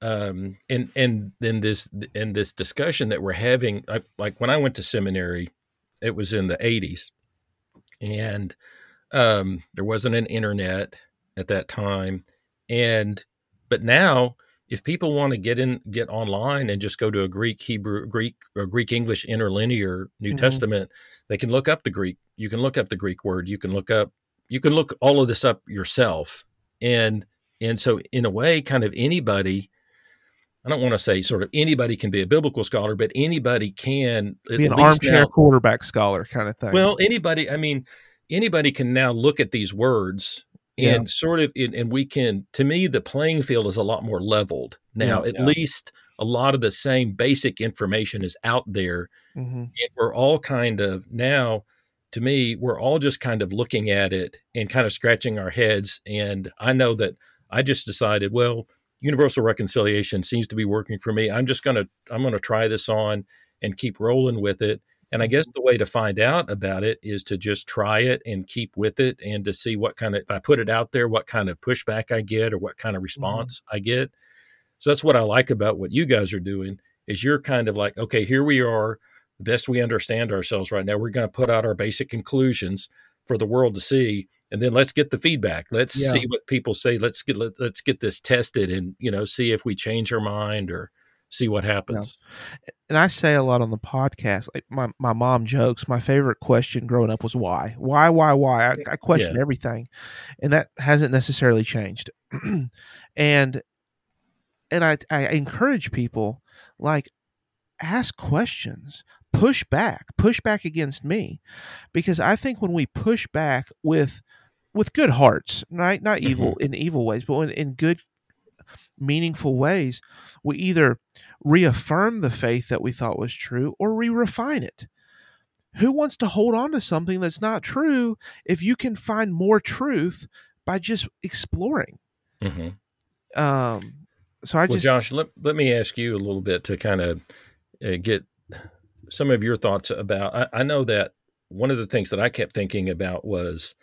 um, and and then this in this discussion that we're having, like, like when I went to seminary, it was in the 80s. And um, there wasn't an internet at that time. And, but now, if people want to get in, get online and just go to a Greek, Hebrew, Greek, or Greek English interlinear New mm-hmm. Testament, they can look up the Greek. You can look up the Greek word. You can look up, you can look all of this up yourself. And, and so in a way, kind of anybody I don't want to say sort of anybody can be a biblical scholar, but anybody can be an armchair now, quarterback scholar kind of thing. Well, anybody, I mean, anybody can now look at these words and yeah. sort of, and we can, to me, the playing field is a lot more leveled now. Yeah, at yeah. least a lot of the same basic information is out there. Mm-hmm. And we're all kind of now, to me, we're all just kind of looking at it and kind of scratching our heads. And I know that I just decided, well, universal reconciliation seems to be working for me. I'm just going to I'm going to try this on and keep rolling with it. And I guess the way to find out about it is to just try it and keep with it and to see what kind of, if I put it out there, what kind of pushback I get or what kind of response mm-hmm. I get. So that's what I like about what you guys are doing is you're kind of like, okay, here we are, the best we understand ourselves right now. We're going to put out our basic conclusions for the world to see and then let's get the feedback. Let's yeah. see what people say. Let's get let, us get this tested and you know see if we change our mind or see what happens. Yeah. and i say a lot on the podcast like my, my mom jokes my favorite question growing up was why. Why why why? I, I question yeah. everything and that hasn't necessarily changed. And and I, I encourage people like ask questions. Push back. Push back against me. Because i think when we push back with with good hearts right not evil mm-hmm. in evil ways but in, in good meaningful ways we either reaffirm the faith that we thought was true or we refine it who wants to hold on to something that's not true if you can find more truth by just exploring mm-hmm. um so i well, just josh let, let me ask you a little bit to kind of uh, get some of your thoughts about. I, I, know that one of the things that I kept thinking about was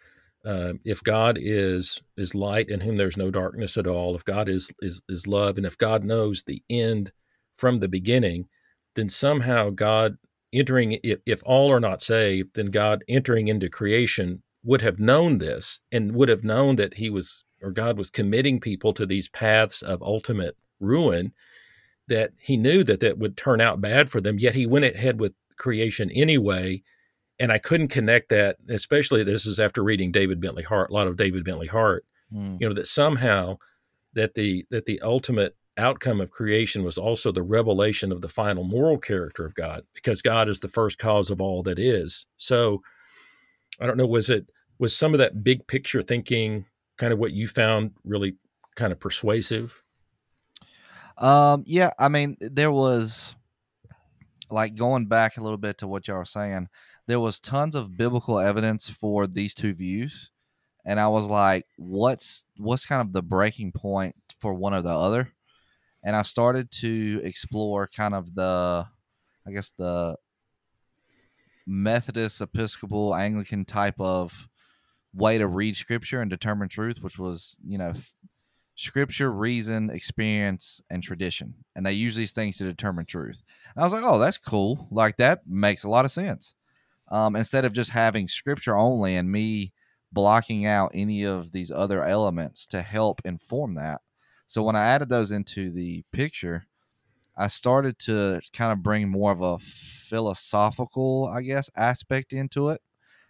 uh, if God is is light in whom there's no darkness at all, if God is is is love, and if God knows the end from the beginning, then somehow God entering if, if all are not saved, then God entering into creation would have known this and would have known that He was or God was committing people to these paths of ultimate ruin that he knew that that would turn out bad for them, yet he went ahead with creation anyway. And I couldn't connect that, especially this is after reading David Bentley Hart, a lot of David Bentley Hart, mm. you know, that somehow that the that the ultimate outcome of creation was also the revelation of the final moral character of God, because God is the first cause of all that is. So I don't know, was it was some of that big picture thinking kind of what you found really kind of persuasive? Um, yeah, I mean, there was like going back a little bit to what y'all were saying, there was tons of biblical evidence for these two views. And I was like, what's what's kind of the breaking point for one or the other? And I started to explore kind of the I guess the Methodist, Episcopal, Anglican type of way to read scripture and determine truth, which was, you know, scripture, reason, experience, and tradition. And they use these things to determine truth. And I was like, oh, that's cool. Like that makes a lot of sense. Um, instead of just having scripture only and me blocking out any of these other elements to help inform that. So when I added those into the picture, I started to kind of bring more of a philosophical, I guess, aspect into it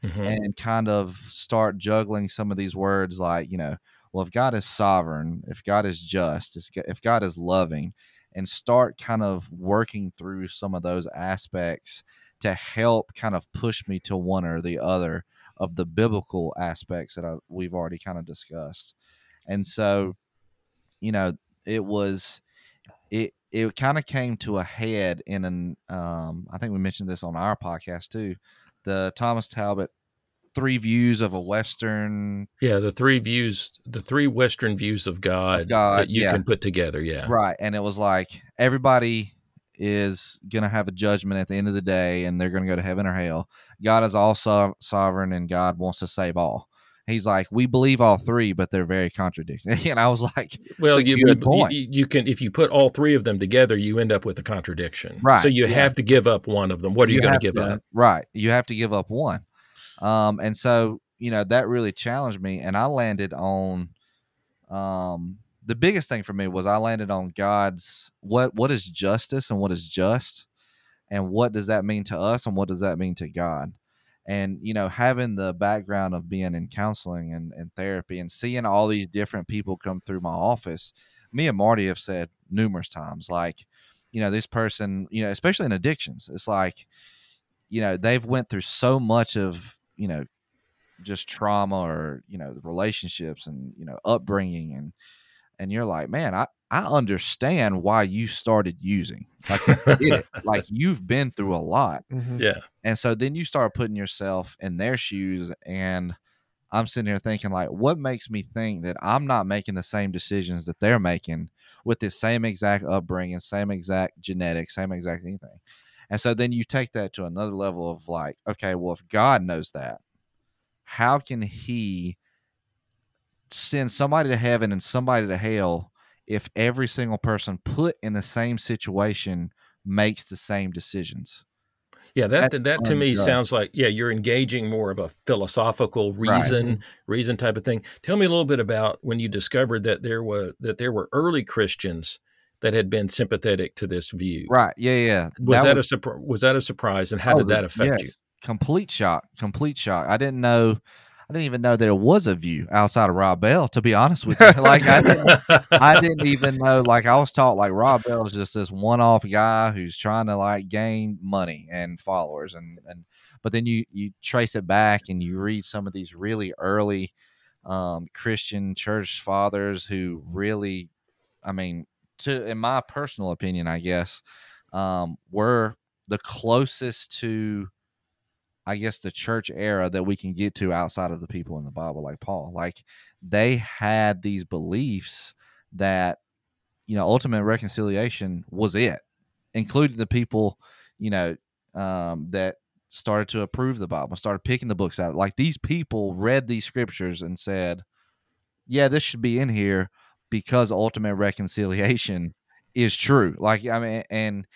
mm-hmm. and kind of start juggling some of these words like, you know, well, if God is sovereign, if God is just, if God is loving, and start kind of working through some of those aspects to help kind of push me to one or the other of the biblical aspects that I, we've already kind of discussed. And so, you know, it was it it kind of came to a head in an um, I think we mentioned this on our podcast too. The Thomas Talbott three views of a western yeah the three views the three western views of god, god that you yeah. can put together yeah right and it was like everybody is going to have a judgment at the end of the day and they're going to go to heaven or hell. God is also sovereign and god wants to save all. He's like we believe all three but they're very contradictory and i was like well you, you, you, can if you put all three of them together you end up with a contradiction. Right so you yeah. have to give up one of them. What are you, you going to give up? right you have to give up one. Um, and so, you know, that really challenged me. And I landed on um, the biggest thing for me was I landed on God's what what is justice and what is just and what does that mean to us and what does that mean to God? And you know, having the background of being in counseling and, and therapy and seeing all these different people come through my office, me and Marty have said numerous times, like, you know, this person, you know, especially in addictions, it's like, you know, they've went through so much of you know just trauma or you know relationships and you know upbringing and and you're like man i i understand why you started using like like you've been through a lot. Mm-hmm. yeah. And so then you start putting yourself in their shoes and i'm sitting here thinking like what makes me think that i'm not making the same decisions that they're making with this same exact upbringing same exact genetics same exact anything? And so then you take that to another level of like, okay, well, if God knows that, how can He send somebody to heaven and somebody to hell if every single person put in the same situation makes the same decisions? Yeah, that That's that to me sounds like yeah, you're engaging more of a philosophical Right. reason reason type of thing. Tell me a little bit about when you discovered that there was that there were early Christians that had been sympathetic to this view. Right. Yeah. Yeah. Was that, was- a surprise? Was that a surprise, and how Oh, did that affect yes. you? complete shock complete shock i didn't know i didn't even know there was a view outside of rob bell to be honest with you. Like i didn't i didn't even know like i was taught like rob bell is just this one-off guy who's trying to like gain money and followers and and but then you you trace it back and you read some of these really early um christian church fathers who really i mean to in my personal opinion i guess um were the closest to I guess the church era that we can get to outside of the people in the Bible, like Paul. Like they had these beliefs that, you know, ultimate reconciliation was it, including the people, you know, um, that started to approve the Bible, started picking the books out. Like these people read these scriptures and said, yeah, this should be in here because ultimate reconciliation is true. Like, I mean, and,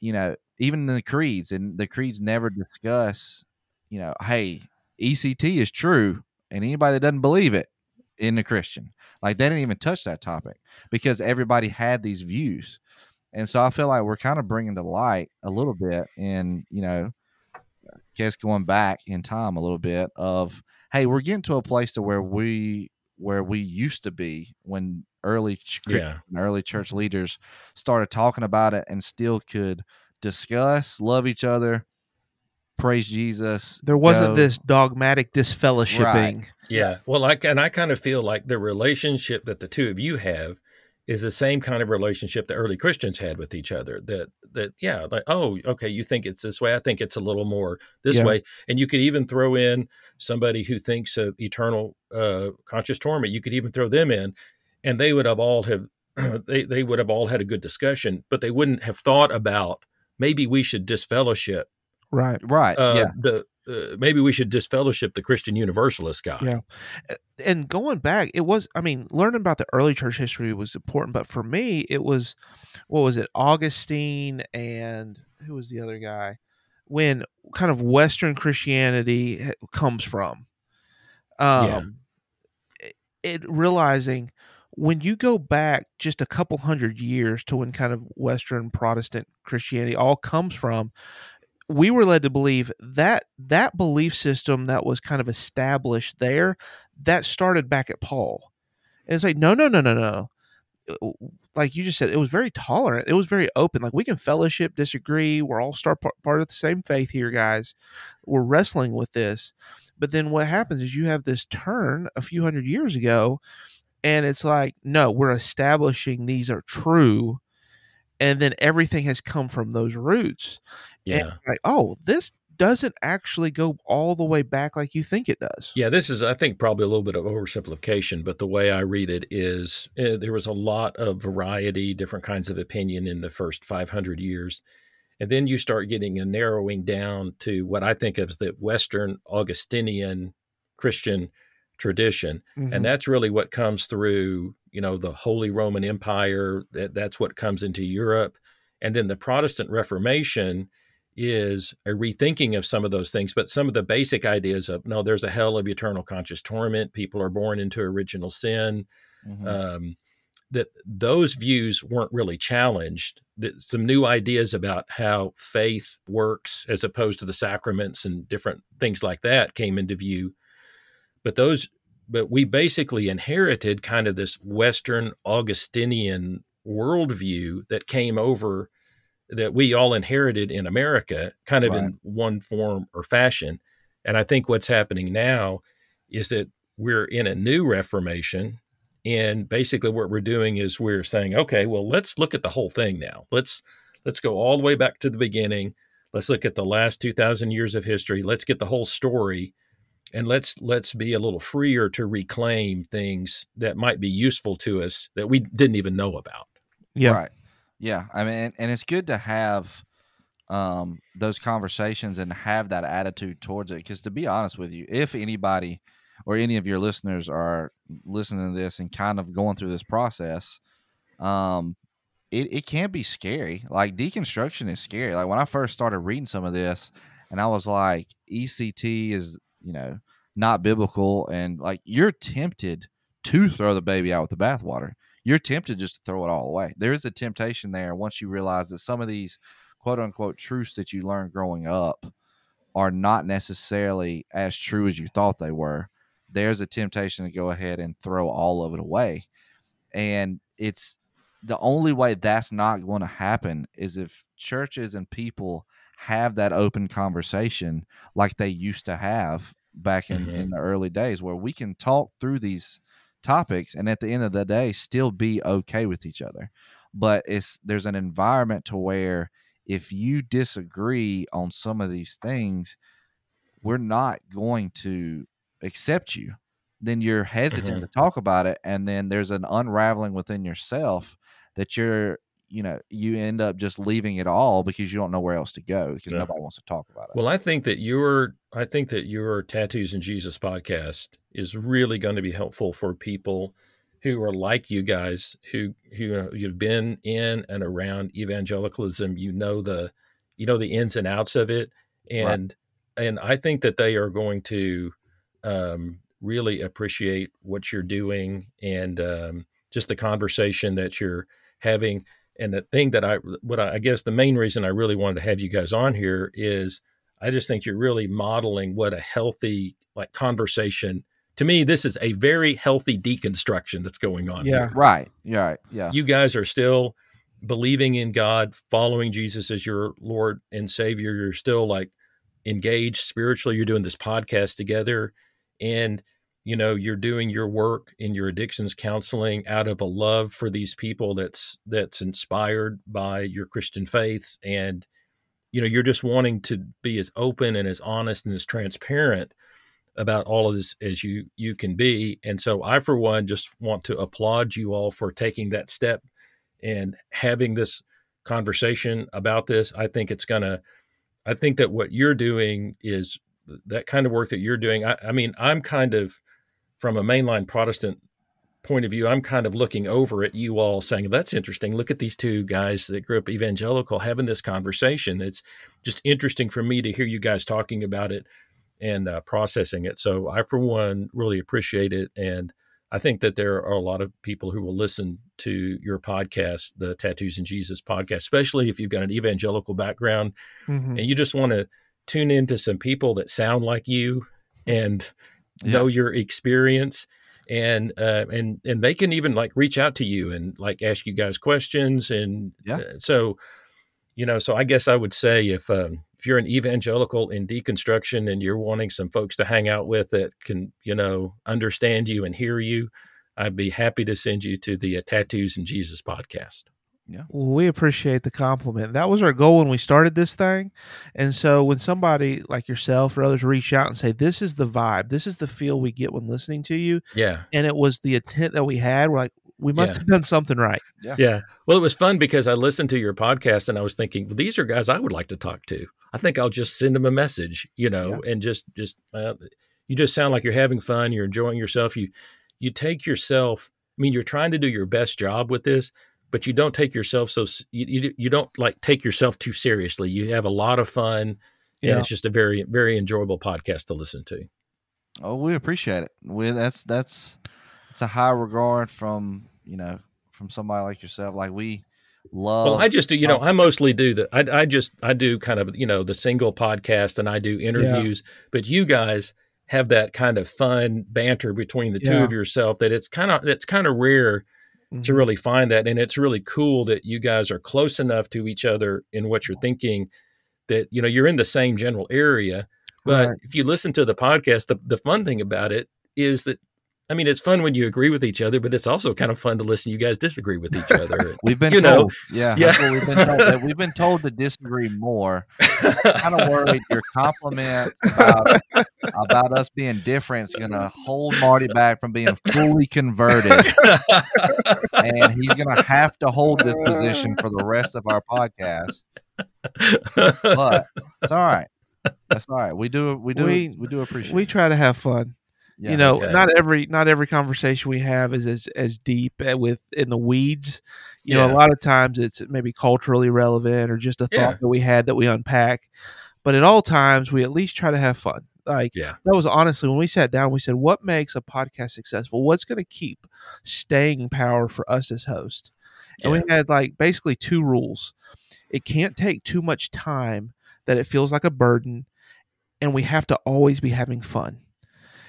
you know, even in the creeds, and the creeds never discuss, you know, hey, ECT is true, and anybody that doesn't believe it in the Christian, like they didn't even touch that topic because everybody had these views, and so I feel like we're kind of bringing to light a little bit, in you know, guess going back in time a little bit of, hey, we're getting to a place to where we where we used to be when early ch- Yeah, and early church leaders started talking about it and still could discuss, love each other, praise Jesus. There wasn't go- this dogmatic disfellowshipping. yeah. Well, like, and I kind of feel like the relationship that the two of you have is the same kind of relationship the early Christians had with each other. That that yeah, like oh, okay, you think it's this way. I think it's a little more this Yeah. way. And you could even throw in somebody who thinks of eternal uh, conscious torment. You could even throw them in, and they would have all have they they would have all had a good discussion, but they wouldn't have thought about maybe we should disfellowship Right. right. uh, yeah. the uh, maybe we should disfellowship the Christian Universalist guy. Yeah. and going back it was i mean learning about the early church history was important but for me it was what was it augustine and who was the other guy when kind of western christianity comes from um Yeah. it, it realizing when you go back just a couple hundred years to when kind of western protestant christianity all comes from we were led to believe that that belief system that was kind of established there that started back at paul. And it's like no no no no no. Uh, like you just said it was very tolerant. It was very open. Like we can fellowship disagree. We're all start part, part of the same faith here guys. We're wrestling with this. But then what happens is you have this turn a few hundred years ago and it's like no we're establishing these are true and then everything has come from those roots Yeah. like oh this doesn't actually go all the way back like you think it does Yeah, this is, I think, probably a little bit of oversimplification, but the way I read it is uh, there was a lot of variety, different kinds of opinion in the first 500 years. And then you start getting a narrowing down to what I think of as the Western Augustinian Christian tradition. Mhm. And that's really what comes through, you know, the Holy Roman Empire. That, that's what comes into Europe. And then the Protestant Reformation is a rethinking of some of those things, but some of the basic ideas of no, there's a hell of eternal conscious torment. People are born into original sin. Mhm. Um, that those views weren't really challenged. That some new ideas about how faith works as opposed to the sacraments and different things like that came into view. But those, but we basically inherited kind of this Western Augustinian worldview that came over that we all inherited in America, kind of Right. in one form or fashion. And I think what's happening now is that we're in a new Reformation. And basically what we're doing is we're saying, okay, well, let's look at the whole thing now. Let's let's go all the way back to the beginning. Let's look at the last 2000 years of history. Let's get the whole story and let's let's be a little freer to reclaim things that might be useful to us that we didn't even know about. yeah Right. Yeah. I mean, and, and it's good to have um, those conversations and have that attitude towards it. Because to be honest with you, if anybody or any of your listeners are listening to this and kind of going through this process, um, it, it can be scary. Like deconstruction is scary. Like when I first started reading some of this, and I was like, ECT is, you know, not biblical, and like you're tempted to throw the baby out with the bathwater. You're tempted just to throw it all away. There is a temptation there once you realize that some of these quote unquote truths that you learned growing up are not necessarily as true as you thought they were. There's a temptation to go ahead and throw all of it away. And it's the only way that's not going to happen is if churches and people have that open conversation like they used to have back in, Mhm. in the early days where we can talk through these topics and at the end of the day still be okay with each other but it's there's an environment to where if you disagree on some of these things we're not going to accept you then you're hesitant Mhm. to talk about it and then there's an unraveling within yourself that you're you know you end up just leaving it all because you don't know where else to go because Yeah. nobody wants to talk about it Well, I think that your I think that your Tattoos and Jesus podcast is really going to be helpful for people who are like you guys who who uh, you've been in and around evangelicalism. You know the you know the ins and outs of it, and and I think that they are going to um, really appreciate what you're doing and um, just the conversation that you're having. And the thing that I what I, I guess the main reason I really wanted to have you guys on here is I just think you're really modeling what a healthy like conversation. To me, this is a very healthy deconstruction that's going on. Yeah. here. right yeah right yeah you guys are still believing in God, following Jesus as your Lord and Savior. You're still like engaged spiritually. You're doing this podcast together, and you know you're doing your work in your addictions counseling out of a love for these people that's that's inspired by your Christian faith, and you know you're just wanting to be as open and as honest and as transparent about all of this as you you can be. And so i for one just want to applaud you all for taking that step and having this conversation about this. I think it's gonna i think that what you're doing is that kind of work that you're doing i, I mean i'm kind of from a mainline protestant point of view i'm kind of looking over at you all saying that's interesting look at these two guys that grew up evangelical having this conversation it's just interesting for me to hear you guys talking about it and uh, processing it. So I, for one, really appreciate it, and I think that there are a lot of people who will listen to your podcast, the Tattoos and Jesus podcast, especially if you've got an evangelical background Mhm. and you just want to tune into some people that sound like you and know your experience. And uh, and and they can even like reach out to you and like ask you guys questions and Yeah. uh, so you know so I guess I would say if um, if you're an evangelical in deconstruction and you're wanting some folks to hang out with that can you know understand you and hear you i'd be happy to send you to the uh, tattoos and jesus podcast Well, we appreciate the compliment. That was our goal when we started this thing. And so when somebody like yourself or others reach out and say, This is the vibe, this is the feel we get when listening to you, yeah and it was the intent that we had, we're like, we must Yeah. have done something right. yeah Yeah. well it was fun because i listened to your podcast and i was thinking well, these are guys i would like to talk to i think i'll just send them a message you know and just just uh, you just sound like you're having fun you're enjoying yourself you you take yourself i mean you're trying to do your best job with this but you don't take yourself so you, you, you don't like take yourself too seriously you have a lot of fun and Yeah. it's just a very very enjoyable podcast to listen to Oh, we appreciate it. We that's that's it's a high regard from you know from somebody like yourself. Like we love. Well, I just do, you know. I mostly do the, I, I just, I do kind of, you know, the single podcast and I do interviews, but you guys have that kind of fun banter between the two of yourself that it's kind of, it's kind of rare to Mhm. really find that. And it's really cool that you guys are close enough to each other in what you're thinking that, you know, you're in the same general area. But Right. if you listen to the podcast, the, the fun thing about it is that, I mean, it's fun when you agree with each other, but it's also kind of fun to listen. You guys disagree with each other. We've been you know, told, yeah, yeah. that's what we've been told. that we've been told to disagree more. kind of worried your compliment about, about us being different is going to hold Marty back from being fully converted, and he's going to have to hold this position for the rest of our podcast. but it's all right. That's all right. We do we do we, We- do appreciate. we it. try to have fun. Yeah. you know, okay. not every not every conversation we have is as as deep uh, with in the weeds. You know, a lot of times it's maybe culturally relevant or just a thought Yeah. that we had that we unpack. But at all times, we at least try to have fun. Like Yeah. that was honestly when we sat down, we said, "What makes a podcast successful? What's going to keep staying power for us as hosts?" And we had like basically two rules: it can't take too much time that it feels like a burden, and we have to always be having fun.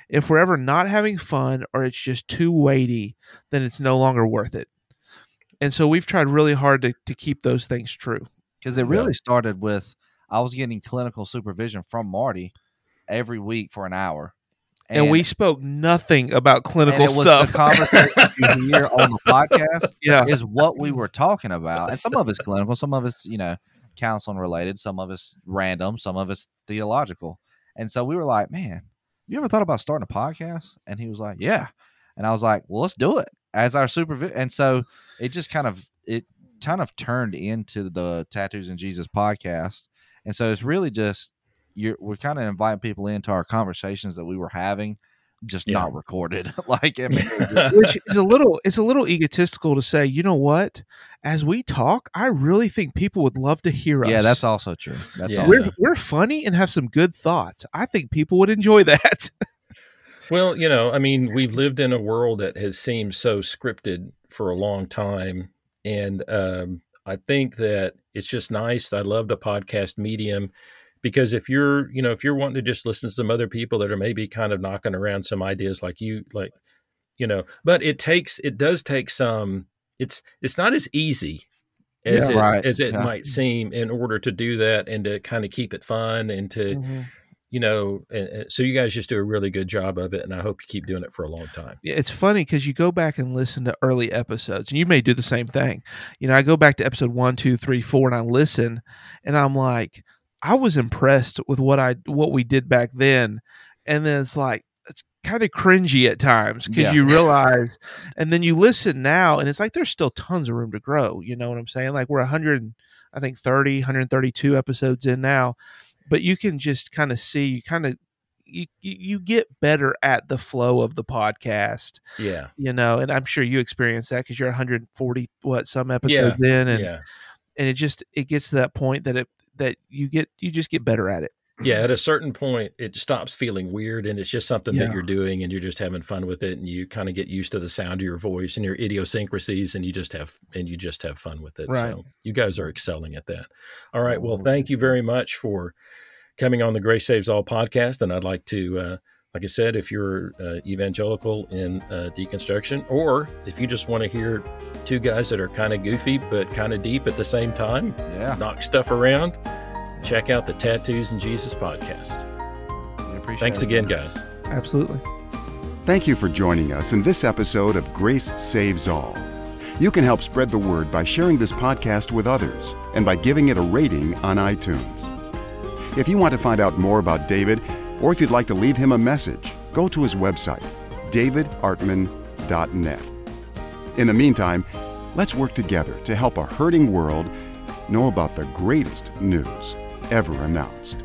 If we're ever not having fun or it's just too weighty, then it's no longer worth it. And so we've tried really hard to, to keep those things true. because it really started with I was getting clinical supervision from Marty every week for an hour, And, we spoke nothing about and clinical it was stuff. the conversation you hear on the podcast yeah. is what we were talking about, and some of it's clinical, some of it's you know counseling related, some of it's random, some of it's theological, and so we were like, man, you ever thought about starting a podcast? And he was like, yeah, and I was like, well, let's do it as our supervision, and so it just kind of it kind of turned into the Tattoos and Jesus podcast, and so it's really just you're we're kind of inviting people into our conversations that we were having. Just Yeah. not recorded, like I mean, Which is a little it's a little egotistical to say, you know what? As we talk, I really think people would love to hear us. yeah, that's also true. That's Yeah. we're we're funny and have some good thoughts. I think people would enjoy that. Well, you know, I mean, we've lived in a world that has seemed so scripted for a long time. And um, I think that it's just nice. I love the podcast medium because if you're, you know, if you're wanting to just listen to some other people that are maybe kind of knocking around some ideas like you, like, you know, but it takes, it does take some, it's, it's not as easy as Yeah, it, right. as it Yeah. might seem in order to do that and to kind of keep it fun and to, mm-hmm. you know, and, and so you guys just do a really good job of it, and I hope you keep doing it for a long time. Yeah, it's funny because you go back and listen to early episodes, and you may do the same thing. You know, I go back to episode one, two, three, four, and I listen, and I'm like, I was impressed with what I what we did back then, and then it's like it's kind of cringy at times because Yeah. you realize, and then you listen now, and it's like there's still tons of room to grow. You know what I'm saying? Like we're 100, I think 30, 132 episodes in now, but you can just kind of see, you kind of you, you get better at the flow of the podcast Yeah, you know and i'm sure you experience that because you're 140 what some episodes in and yeah, and it just it gets to that point that it that you get you just get better at it yeah. At a certain point, it stops feeling weird, and it's just something that you're doing, and you're just having fun with it, and you kind of get used to the sound of your voice and your idiosyncrasies, and you just have and you just have fun with it. Right. So you guys are excelling at that. All right. Well, thank you very much for coming on the Grace Saves All podcast, and I'd like to. Uh, like I said, if you're uh, evangelical in uh, deconstruction, or if you just want to hear two guys that are kind of goofy but kind of deep at the same time, Yeah, knock stuff around, check out the Tattoos and Jesus podcast. we appreciate Thanks it. again, guys. absolutely Thank you for joining us in this episode of Grace Saves All. You can help spread the word by sharing this podcast with others and by giving it a rating on iTunes. If you want to find out more about David, or if you'd like to leave him a message, go to his website, davidartman.net. In the meantime, let's work together to help a hurting world know about the greatest news ever announced.